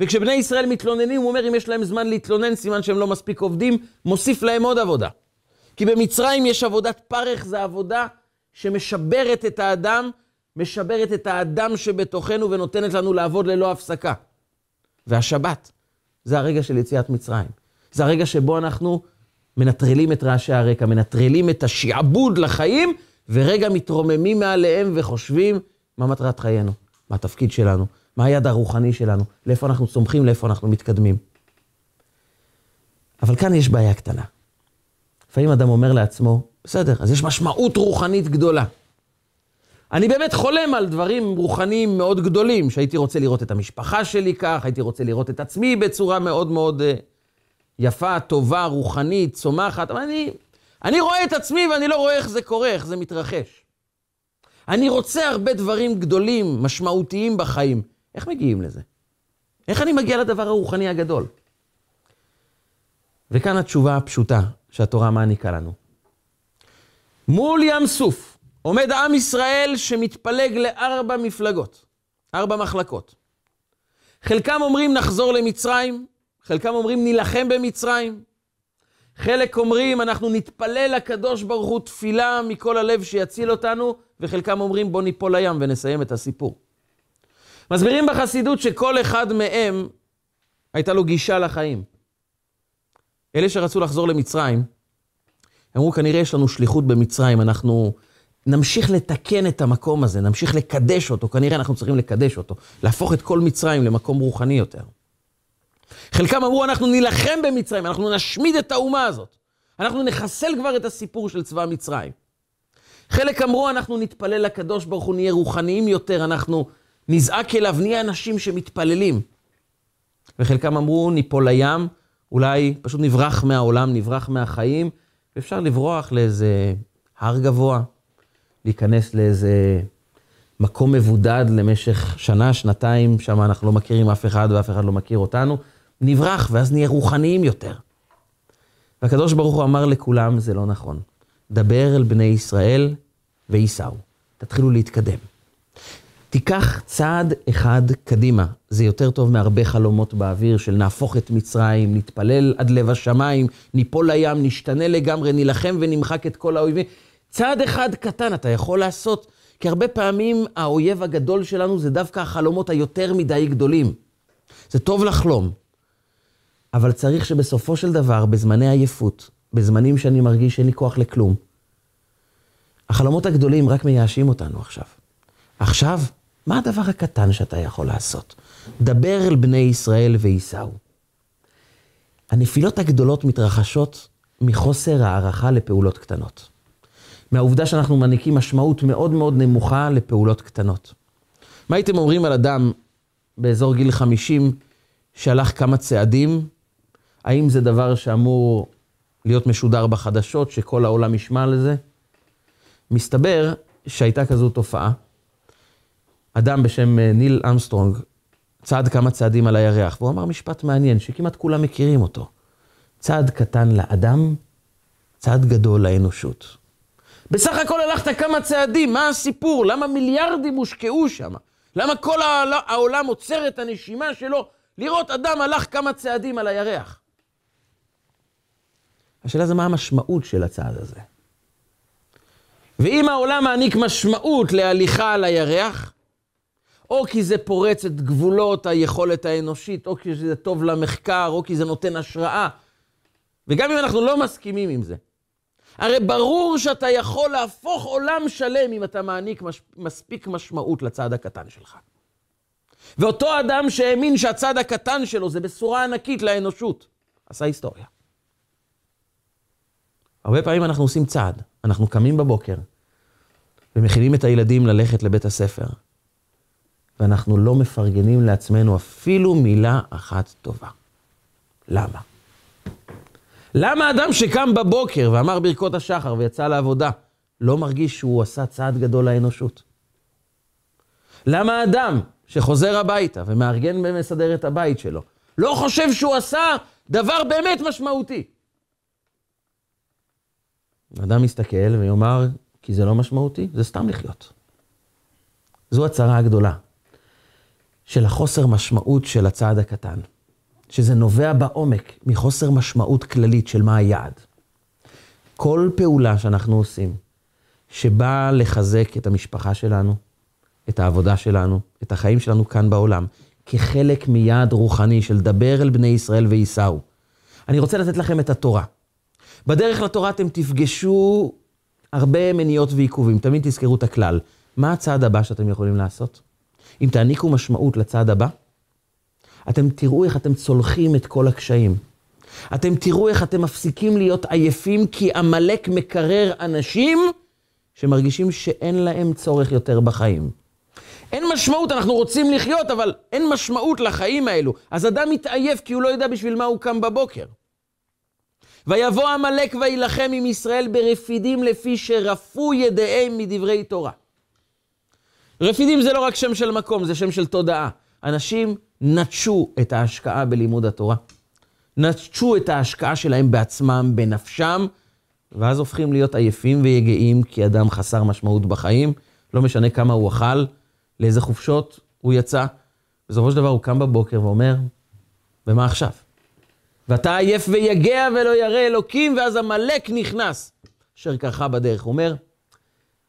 וכשבני ישראל מתלוננים, הוא אומר, אם יש להם זמן להתלונן, סימן שהם לא מספיק עובדים, מוסיף להם עוד עבודה. כי במצרים יש עבודת פרך, זו עבודה שמשברת את האדם, משברת את האדם שבתוכנו ונותנת לנו לעבוד ללא הפסקה. והשבת, זה הרגע של יציאת מצרים. זה הרגע שבו אנחנו מנטרלים את רעשי הרקע, מנטרלים את השעבוד לחיים, ורגע מתרוממים מעליהם וחושבים מה מטרת חיינו, מה התפקיד שלנו, מה היד הרוחני שלנו, לאיפה אנחנו צומחים, לאיפה אנחנו מתקדמים. אבל כאן יש בעיה קטנה. לפעמים אדם אומר לעצמו, בסדר, אז יש משמעות רוחנית גדולה. אני באמת חולם על דברים רוחניים מאוד גדולים, שהייתי רוצה לראות את המשפחה שלי כך, הייתי רוצה לראות את עצמי בצורה מאוד מאוד uh, יפה, טובה, רוחנית, צומחת, אבל אני, אני רואה את עצמי ואני לא רואה איך זה קורה, איך זה מתרחש. אני רוצה הרבה דברים גדולים, משמעותיים בחיים. איך מגיעים לזה? איך אני מגיע לדבר הרוחני הגדול? וכאן התשובה הפשוטה שהתורה מעניקה לנו. מול ים סוף עומד עם ישראל שמתפלג לארבע מפלגות, ארבע מחלקות. חלקם אומרים נחזור למצרים, חלקם אומרים נילחם במצרים, חלק אומרים אנחנו נתפלל לקדוש ברוך הוא תפילה מכל הלב שיציל אותנו, וחלקם אומרים בוא ניפול לים ונסיים את הסיפור. מסבירים בחסידות שכל אחד מהם הייתה לו גישה לחיים. אלה שרצו לחזור למצרים, אמרו, כנראה יש לנו שליחות במצרים, אנחנו נמשיך לתקן את המקום הזה, נמשיך לקדש אותו, כנראה אנחנו צריכים לקדש אותו, להפוך את כל מצרים למקום רוחני יותר. חלקם אמרו, אנחנו נילחם במצרים, אנחנו נשמיד את האומה הזאת. אנחנו נחסל כבר את הסיפור של צבא מצרים. חלק אמרו, אנחנו נתפלל לקדוש ברוך הוא, נהיה רוחניים יותר, אנחנו נזעק אליו, נהיה אנשים שמתפללים. וחלקם אמרו, ניפול לים, אולי פשוט נברח מהעולם, נברח מהחיים, ואפשר לברוח לאיזה הר גבוה, להיכנס לאיזה מקום מבודד למשך שנה, שנתיים, שם אנחנו לא מכירים אף אחד ואף אחד לא מכיר אותנו, נברח ואז נהיה רוחניים יותר. והקדוש ברוך הוא אמר לכולם, זה לא נכון. דבר אל בני ישראל וייסעו. תתחילו להתקדם. תיקח צעד אחד קדימה. זה יותר טוב מהרבה חלומות באוויר של נהפוך את מצרים, נתפלל עד לב השמיים, ניפול לים, נשתנה לגמרי, נילחם ונמחק את כל האויבים. צעד אחד קטן אתה יכול לעשות, כי הרבה פעמים האויב הגדול שלנו זה דווקא החלומות היותר מדי גדולים. זה טוב לחלום, אבל צריך שבסופו של דבר, בזמני עייפות, בזמנים שאני מרגיש שאין לי כוח לכלום, החלומות הגדולים רק מייאשים אותנו עכשיו. עכשיו, מה הדבר הקטן שאתה יכול לעשות? דבר אל בני ישראל וייסעו. הנפילות הגדולות מתרחשות מחוסר הערכה לפעולות קטנות. מהעובדה שאנחנו מעניקים משמעות מאוד מאוד נמוכה לפעולות קטנות. מה הייתם אומרים על אדם באזור גיל 50 שהלך כמה צעדים? האם זה דבר שאמור להיות משודר בחדשות, שכל העולם ישמע לזה? מסתבר שהייתה כזו תופעה. אדם בשם אה, ניל אמסטרונג צעד כמה צעדים על הירח, והוא אמר משפט מעניין, שכמעט כולם מכירים אותו. צעד קטן לאדם, צעד גדול לאנושות. בסך הכל הלכת כמה צעדים, מה הסיפור? למה מיליארדים הושקעו שם? למה כל העולם עוצר את הנשימה שלו לראות אדם הלך כמה צעדים על הירח? השאלה זה מה המשמעות של הצעד הזה. ואם העולם מעניק משמעות להליכה על הירח, או כי זה פורץ את גבולות היכולת האנושית, או כי זה טוב למחקר, או כי זה נותן השראה, וגם אם אנחנו לא מסכימים עם זה, הרי ברור שאתה יכול להפוך עולם שלם אם אתה מעניק מש... מספיק משמעות לצד הקטן שלך. ואותו אדם שהאמין שהצד הקטן שלו זה בשורה ענקית לאנושות, עשה היסטוריה. הרבה פעמים אנחנו עושים צעד, אנחנו קמים בבוקר ומכינים את הילדים ללכת לבית הספר, ואנחנו לא מפרגנים לעצמנו אפילו מילה אחת טובה. למה? למה אדם שקם בבוקר ואמר ברכות השחר ויצא לעבודה, לא מרגיש שהוא עשה צעד גדול לאנושות? למה אדם שחוזר הביתה ומארגן ומסדר את הבית שלו, לא חושב שהוא עשה דבר באמת משמעותי? אדם מסתכל ויאמר, כי זה לא משמעותי, זה סתם לחיות. זו הצהרה הגדולה של החוסר משמעות של הצעד הקטן. שזה נובע בעומק מחוסר משמעות כללית של מה היעד. כל פעולה שאנחנו עושים, שבאה לחזק את המשפחה שלנו, את העבודה שלנו, את החיים שלנו כאן בעולם, כחלק מיעד רוחני של דבר אל בני ישראל וייסעו. אני רוצה לתת לכם את התורה. בדרך לתורה אתם תפגשו הרבה מניעות ועיכובים, תמיד תזכרו את הכלל. מה הצעד הבא שאתם יכולים לעשות? אם תעניקו משמעות לצעד הבא, אתם תראו איך אתם צולחים את כל הקשיים. אתם תראו איך אתם מפסיקים להיות עייפים, כי עמלק מקרר אנשים שמרגישים שאין להם צורך יותר בחיים. אין משמעות, אנחנו רוצים לחיות, אבל אין משמעות לחיים האלו. אז אדם מתעייף כי הוא לא יודע בשביל מה הוא קם בבוקר. ויבוא עמלק וילחם עם ישראל ברפידים לפי שרפו ידיהם מדברי תורה. רפידים זה לא רק שם של מקום, זה שם של תודעה. אנשים נטשו את ההשקעה בלימוד התורה, נטשו את ההשקעה שלהם בעצמם, בנפשם, ואז הופכים להיות עייפים ויגעים כי אדם חסר משמעות בחיים, לא משנה כמה הוא אכל, לאיזה חופשות הוא יצא. בסופו של דבר הוא קם בבוקר ואומר, ומה עכשיו? ואתה עייף ויגע ולא ירא אלוקים, ואז עמלק נכנס, אשר קרך בדרך. אומר,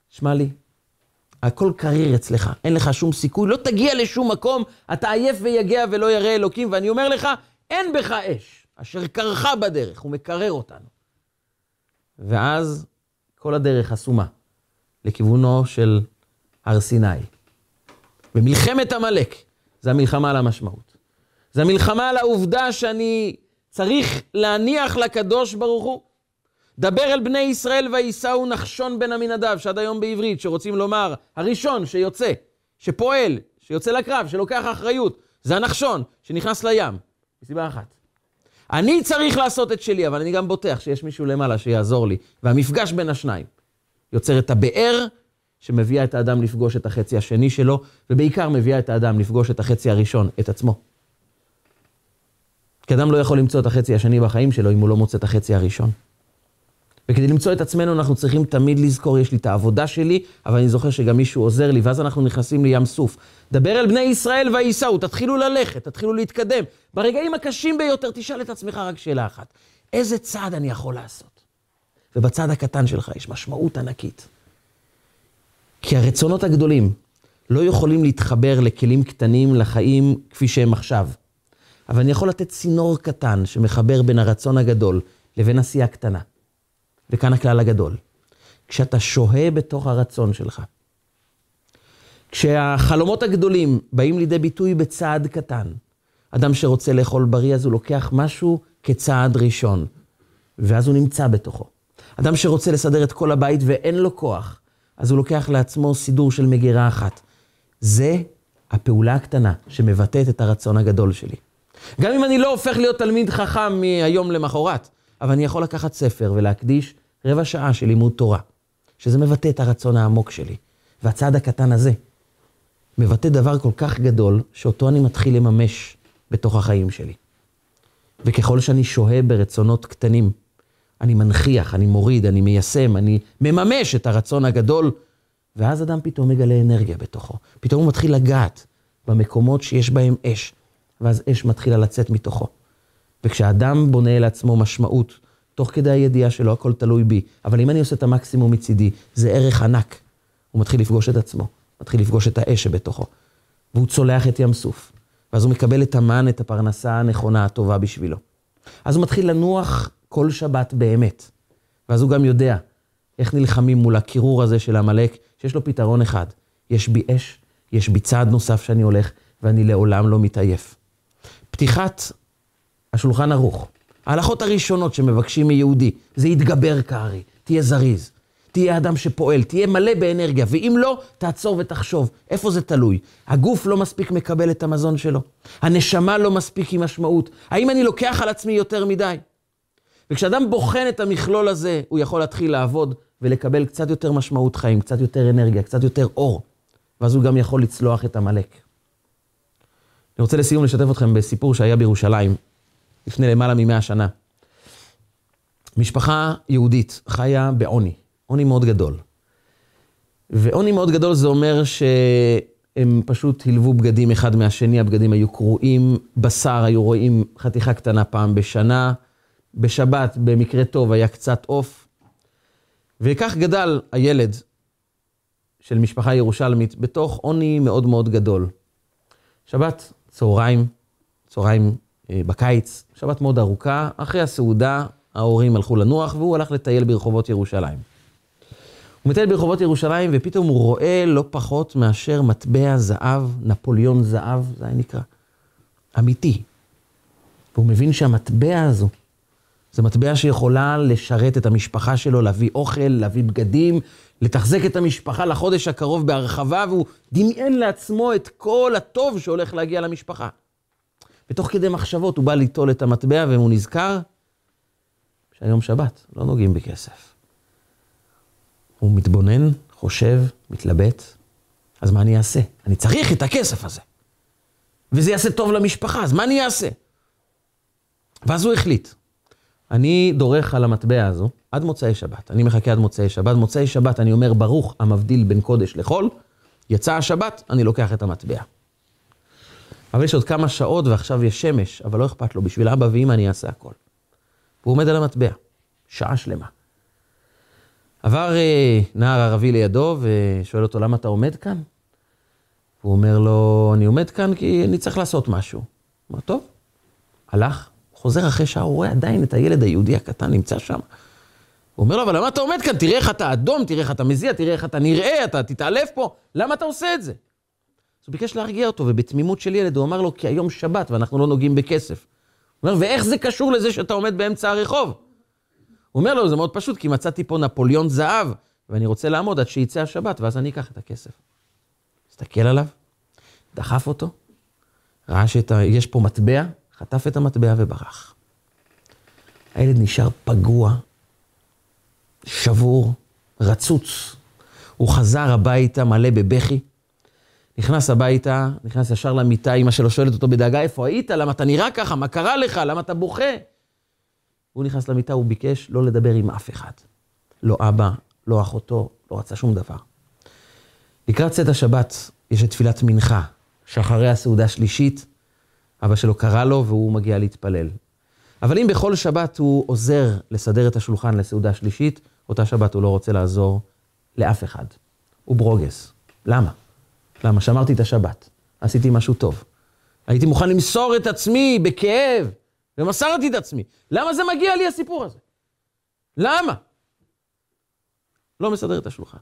שמע לי, הכל קריר אצלך, אין לך שום סיכוי, לא תגיע לשום מקום, אתה עייף ויגע ולא ירא אלוקים, ואני אומר לך, אין בך אש, אשר קרחה בדרך, הוא מקרר אותנו. ואז כל הדרך חסומה לכיוונו של הר סיני. ומלחמת עמלק, זה המלחמה על המשמעות. זה המלחמה על העובדה שאני צריך להניח לקדוש ברוך הוא. דבר אל בני ישראל ויישאו נחשון בן עמינדב, שעד היום בעברית, שרוצים לומר, הראשון שיוצא, שפועל, שיוצא לקרב, שלוקח אחריות, זה הנחשון שנכנס לים, מסיבה אחת. אני צריך לעשות את שלי, אבל אני גם בוטח שיש מישהו למעלה שיעזור לי. והמפגש בין השניים יוצר את הבאר שמביאה את האדם לפגוש את החצי השני שלו, ובעיקר מביאה את האדם לפגוש את החצי הראשון, את עצמו. כי אדם לא יכול למצוא את החצי השני בחיים שלו אם הוא לא מוצא את החצי הראשון. וכדי למצוא את עצמנו אנחנו צריכים תמיד לזכור, יש לי את העבודה שלי, אבל אני זוכר שגם מישהו עוזר לי, ואז אנחנו נכנסים לים סוף. דבר אל בני ישראל וייסעו, תתחילו ללכת, תתחילו להתקדם. ברגעים הקשים ביותר תשאל את עצמך רק שאלה אחת, איזה צעד אני יכול לעשות? ובצעד הקטן שלך יש משמעות ענקית. כי הרצונות הגדולים לא יכולים להתחבר לכלים קטנים לחיים כפי שהם עכשיו. אבל אני יכול לתת צינור קטן שמחבר בין הרצון הגדול לבין עשייה קטנה. וכאן הכלל הגדול. כשאתה שוהה בתוך הרצון שלך, כשהחלומות הגדולים באים לידי ביטוי בצעד קטן, אדם שרוצה לאכול בריא, אז הוא לוקח משהו כצעד ראשון, ואז הוא נמצא בתוכו. אדם שרוצה לסדר את כל הבית ואין לו כוח, אז הוא לוקח לעצמו סידור של מגירה אחת. זה הפעולה הקטנה שמבטאת את הרצון הגדול שלי. גם אם אני לא הופך להיות תלמיד חכם מהיום למחרת, אבל אני יכול לקחת ספר ולהקדיש רבע שעה של לימוד תורה, שזה מבטא את הרצון העמוק שלי. והצעד הקטן הזה מבטא דבר כל כך גדול, שאותו אני מתחיל לממש בתוך החיים שלי. וככל שאני שוהה ברצונות קטנים, אני מנכיח, אני מוריד, אני מיישם, אני מממש את הרצון הגדול, ואז אדם פתאום מגלה אנרגיה בתוכו. פתאום הוא מתחיל לגעת במקומות שיש בהם אש, ואז אש מתחילה לצאת מתוכו. וכשאדם בונה לעצמו משמעות, תוך כדי הידיעה שלו, הכל תלוי בי, אבל אם אני עושה את המקסימום מצידי, זה ערך ענק. הוא מתחיל לפגוש את עצמו, מתחיל לפגוש את האש שבתוכו, והוא צולח את ים סוף. ואז הוא מקבל את המן, את הפרנסה הנכונה, הטובה בשבילו. אז הוא מתחיל לנוח כל שבת באמת. ואז הוא גם יודע איך נלחמים מול הקירור הזה של עמלק, שיש לו פתרון אחד. יש בי אש, יש בי צעד נוסף שאני הולך, ואני לעולם לא מתעייף. פתיחת השולחן ערוך, ההלכות הראשונות שמבקשים מיהודי, זה יתגבר כארי, תהיה זריז, תהיה אדם שפועל, תהיה מלא באנרגיה, ואם לא, תעצור ותחשוב, איפה זה תלוי? הגוף לא מספיק מקבל את המזון שלו, הנשמה לא מספיק עם משמעות, האם אני לוקח על עצמי יותר מדי? וכשאדם בוחן את המכלול הזה, הוא יכול להתחיל לעבוד ולקבל קצת יותר משמעות חיים, קצת יותר אנרגיה, קצת יותר אור, ואז הוא גם יכול לצלוח את עמלק. אני רוצה לסיום לשתף אתכם בסיפור שהיה בירושלים לפני למעלה ממאה שנה. משפחה יהודית חיה בעוני, עוני מאוד גדול. ועוני מאוד גדול זה אומר שהם פשוט הלוו בגדים אחד מהשני, הבגדים היו קרועים, בשר היו רואים חתיכה קטנה פעם בשנה, בשבת במקרה טוב היה קצת עוף. וכך גדל הילד של משפחה ירושלמית בתוך עוני מאוד מאוד גדול. שבת, צהריים, צהריים אה, בקיץ, שבת מאוד ארוכה, אחרי הסעודה ההורים הלכו לנוח והוא הלך לטייל ברחובות ירושלים. הוא מטייל ברחובות ירושלים ופתאום הוא רואה לא פחות מאשר מטבע זהב, נפוליאון זהב, זה היה נקרא, אמיתי. והוא מבין שהמטבע הזו, זו מטבע שיכולה לשרת את המשפחה שלו, להביא אוכל, להביא בגדים, לתחזק את המשפחה לחודש הקרוב בהרחבה, והוא דמיין לעצמו את כל הטוב שהולך להגיע למשפחה. ותוך כדי מחשבות הוא בא ליטול את המטבע והוא נזכר שהיום שבת, לא נוגעים בכסף. הוא מתבונן, חושב, מתלבט, אז מה אני אעשה? אני צריך את הכסף הזה. וזה יעשה טוב למשפחה, אז מה אני אעשה? ואז הוא החליט, אני דורך על המטבע הזו עד מוצאי שבת. אני מחכה עד מוצאי שבת. מוצאי שבת אני אומר, ברוך המבדיל בין קודש לחול. יצא השבת, אני לוקח את המטבע. אבל יש עוד כמה שעות ועכשיו יש שמש, אבל לא אכפת לו, בשביל אבא ואמא אני אעשה הכל. והוא עומד על המטבע, שעה שלמה. עבר אה, נער ערבי לידו ושואל אותו, למה אתה עומד כאן? הוא אומר לו, אני עומד כאן כי אני צריך לעשות משהו. הוא אומר, טוב, הלך, חוזר אחרי שעה, הוא רואה עדיין את הילד היהודי הקטן נמצא שם. הוא אומר לו, אבל למה אתה עומד כאן? תראה איך אתה אדום, תראה איך אתה מזיע, תראה איך אתה נראה, אתה תתעלף פה, למה אתה עושה את זה? אז הוא ביקש להרגיע אותו, ובתמימות של ילד הוא אמר לו, כי היום שבת ואנחנו לא נוגעים בכסף. הוא אומר, ואיך זה קשור לזה שאתה עומד באמצע הרחוב? הוא אומר לו, זה מאוד פשוט, כי מצאתי פה נפוליון זהב, ואני רוצה לעמוד עד שיצא השבת, ואז אני אקח את הכסף. הסתכל עליו, דחף אותו, ראה שיש פה מטבע, חטף את המטבע וברח. הילד נשאר פגוע, שבור, רצוץ. הוא חזר הביתה מלא בבכי. נכנס הביתה, נכנס ישר למיטה, אמא שלו שואלת אותו בדאגה, איפה היית? למה אתה נראה ככה? מה קרה לך? למה אתה בוכה? הוא נכנס למיטה, הוא ביקש לא לדבר עם אף אחד. לא אבא, לא אחותו, לא רצה שום דבר. לקראת צאת השבת יש את תפילת מנחה, שאחרי הסעודה השלישית, אבא שלו קרא לו והוא מגיע להתפלל. אבל אם בכל שבת הוא עוזר לסדר את השולחן לסעודה שלישית, אותה שבת הוא לא רוצה לעזור לאף אחד. הוא ברוגז. למה? למה? שמרתי את השבת, עשיתי משהו טוב. הייתי מוכן למסור את עצמי בכאב, ומסרתי את עצמי. למה זה מגיע לי הסיפור הזה? למה? לא מסדר את השולחן.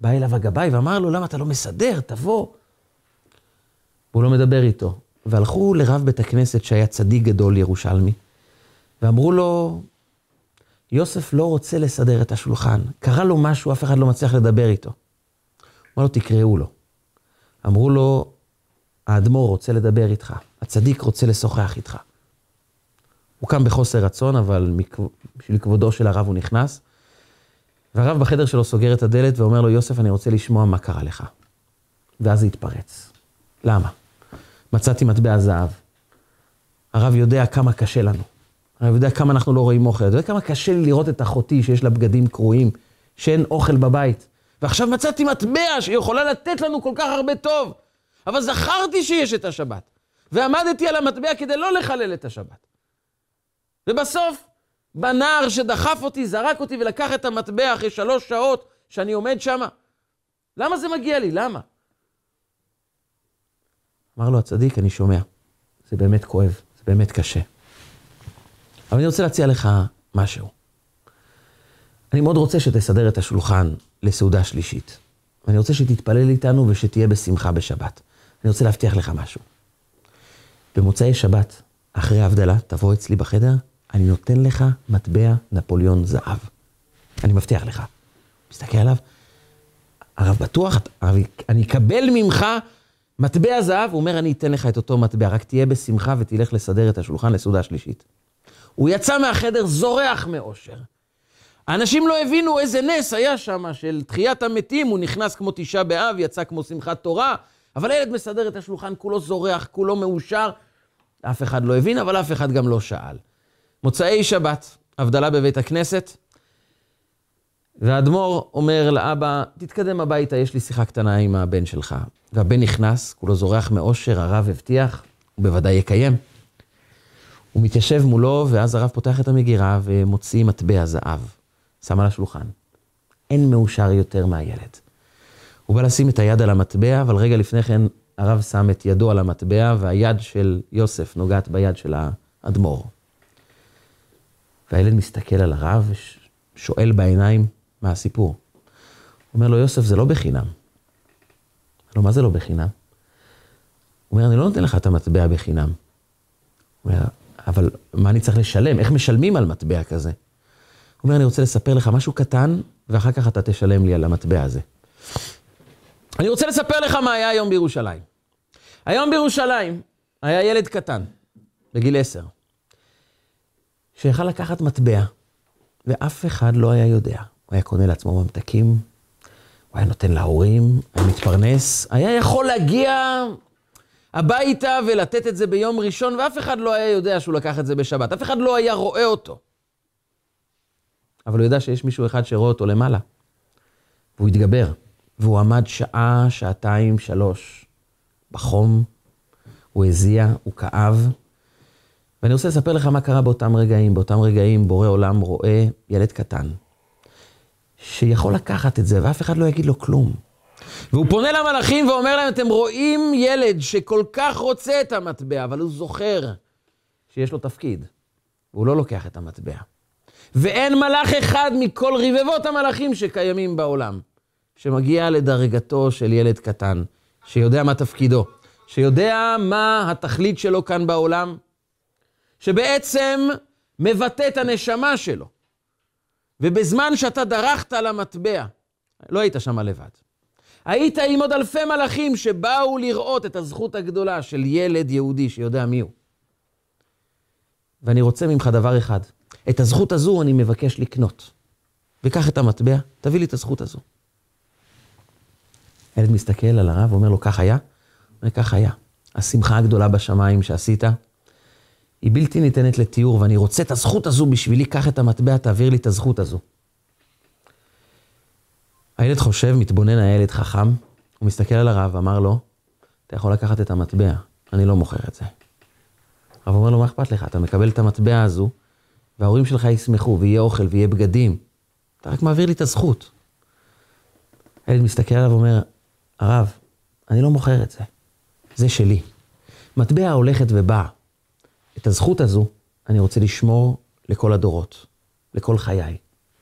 בא אליו הגבאי ואמר לו, למה אתה לא מסדר? תבוא. והוא לא מדבר איתו. והלכו לרב בית הכנסת שהיה צדיק גדול ירושלמי, ואמרו לו, יוסף לא רוצה לסדר את השולחן. קרה לו משהו, אף אחד לא מצליח לדבר איתו. אמר לו, תקראו לו. אמרו לו, האדמו"ר רוצה לדבר איתך, הצדיק רוצה לשוחח איתך. הוא קם בחוסר רצון, אבל בשביל כבודו של הרב הוא נכנס. והרב בחדר שלו סוגר את הדלת ואומר לו, יוסף, אני רוצה לשמוע מה קרה לך. ואז זה התפרץ. למה? מצאתי מטבע זהב. הרב יודע כמה קשה לנו. הרב יודע כמה אנחנו לא רואים אוכל. אתה יודע כמה קשה לי לראות את אחותי שיש לה בגדים קרועים, שאין אוכל בבית. ועכשיו מצאתי מטבע שיכולה לתת לנו כל כך הרבה טוב. אבל זכרתי שיש את השבת. ועמדתי על המטבע כדי לא לחלל את השבת. ובסוף, בנער שדחף אותי, זרק אותי ולקח את המטבע אחרי שלוש שעות שאני עומד שם. למה זה מגיע לי? למה? אמר לו הצדיק, אני שומע. זה באמת כואב, זה באמת קשה. אבל אני רוצה להציע לך משהו. אני מאוד רוצה שתסדר את השולחן לסעודה שלישית. ואני רוצה שתתפלל איתנו ושתהיה בשמחה בשבת. אני רוצה להבטיח לך משהו. במוצאי שבת, אחרי ההבדלה, תבוא אצלי בחדר, אני נותן לך מטבע נפוליאון זהב. אני מבטיח לך. מסתכל עליו, הרב בטוח, הרב, אני אקבל ממך מטבע זהב, הוא אומר, אני אתן לך את אותו מטבע, רק תהיה בשמחה ותלך לסדר את השולחן לסעודה שלישית. הוא יצא מהחדר זורח מאושר. האנשים לא הבינו איזה נס היה שם של תחיית המתים, הוא נכנס כמו תשעה באב, יצא כמו שמחת תורה, אבל הילד מסדר את השולחן, כולו זורח, כולו מאושר. אף אחד לא הבין, אבל אף אחד גם לא שאל. מוצאי שבת, הבדלה בבית הכנסת, והאדמו"ר אומר לאבא, תתקדם הביתה, יש לי שיחה קטנה עם הבן שלך. והבן נכנס, כולו זורח מאושר, הרב הבטיח, הוא בוודאי יקיים. הוא מתיישב מולו, ואז הרב פותח את המגירה ומוציא מטבע זהב. שם על השולחן. אין מאושר יותר מהילד. הוא בא לשים את היד על המטבע, אבל רגע לפני כן הרב שם את ידו על המטבע, והיד של יוסף נוגעת ביד של האדמו"ר. והילד מסתכל על הרב ושואל בעיניים, מה הסיפור? אומר לו, יוסף, זה לא בחינם. לא, מה זה לא בחינם? הוא אומר, אני לא נותן לך את המטבע בחינם. הוא אומר, אבל מה אני צריך לשלם? איך משלמים על מטבע כזה? הוא אומר, אני רוצה לספר לך משהו קטן, ואחר כך אתה תשלם לי על המטבע הזה. אני רוצה לספר לך מה היה היום בירושלים. היום בירושלים היה ילד קטן, בגיל עשר, שיכל לקחת מטבע, ואף אחד לא היה יודע. הוא היה קונה לעצמו ממתקים, הוא היה נותן להורים, היה מתפרנס, היה יכול להגיע הביתה ולתת את זה ביום ראשון, ואף אחד לא היה יודע שהוא לקח את זה בשבת. אף אחד לא היה רואה אותו. אבל הוא ידע שיש מישהו אחד שרואה אותו למעלה. והוא התגבר, והוא עמד שעה, שעתיים, שלוש, בחום, הוא הזיע, הוא כאב. ואני רוצה לספר לך מה קרה באותם רגעים. באותם רגעים בורא עולם רואה ילד קטן, שיכול לקחת את זה, ואף אחד לא יגיד לו כלום. והוא פונה למלאכים ואומר להם, אתם רואים ילד שכל כך רוצה את המטבע, אבל הוא זוכר שיש לו תפקיד, והוא לא לוקח את המטבע. ואין מלאך אחד מכל רבבות המלאכים שקיימים בעולם, שמגיע לדרגתו של ילד קטן, שיודע מה תפקידו, שיודע מה התכלית שלו כאן בעולם, שבעצם מבטא את הנשמה שלו. ובזמן שאתה דרכת על המטבע, לא היית שם לבד. היית עם עוד אלפי מלאכים שבאו לראות את הזכות הגדולה של ילד יהודי שיודע מי הוא. ואני רוצה ממך דבר אחד, את הזכות הזו אני מבקש לקנות. וקח את המטבע, תביא לי את הזכות הזו. הילד מסתכל על הרב ואומר לו, כך היה? וכך היה. השמחה הגדולה בשמיים שעשית, היא בלתי ניתנת לתיאור, ואני רוצה את הזכות הזו בשבילי, קח את המטבע, תעביר לי את הזכות הזו. הילד חושב, מתבונן הילד חכם, הוא מסתכל על הרב ואמר לו, אתה יכול לקחת את המטבע, אני לא מוכר את זה. הרב אומר לו, מה אכפת לך? אתה מקבל את המטבע הזו, וההורים שלך ישמחו, ויהיה אוכל, ויהיה בגדים. אתה רק מעביר לי את הזכות. הילד מסתכל עליו ואומר, הרב, אני לא מוכר את זה. זה שלי. מטבע הולכת ובאה. את הזכות הזו אני רוצה לשמור לכל הדורות, לכל חיי.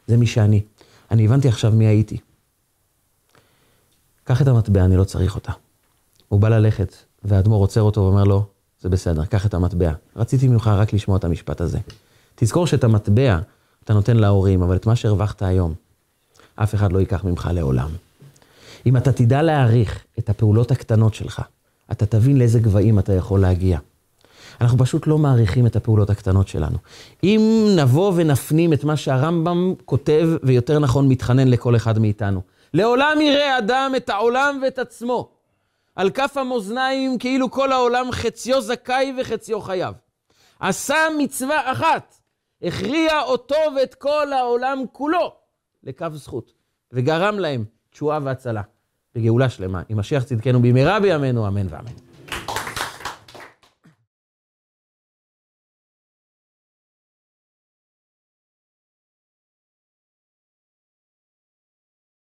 זה מי שאני. אני הבנתי עכשיו מי הייתי. קח את המטבע, אני לא צריך אותה. הוא בא ללכת, והאדמו"ר עוצר אותו ואומר לו, זה בסדר, קח את המטבע. רציתי ממך רק לשמוע את המשפט הזה. תזכור שאת המטבע אתה נותן להורים, אבל את מה שהרווחת היום, אף אחד לא ייקח ממך לעולם. אם אתה תדע להעריך את הפעולות הקטנות שלך, אתה תבין לאיזה גבהים אתה יכול להגיע. אנחנו פשוט לא מעריכים את הפעולות הקטנות שלנו. אם נבוא ונפנים את מה שהרמב"ם כותב, ויותר נכון מתחנן לכל אחד מאיתנו, לעולם יראה אדם את העולם ואת עצמו. על כף המאזניים כאילו כל העולם חציו זכאי וחציו חייב. עשה מצווה אחת, הכריע אותו ואת כל העולם כולו לקו זכות, וגרם להם תשועה והצלה, וגאולה שלמה. עם משיח צדקנו במהרה בימינו, אמן ואמן.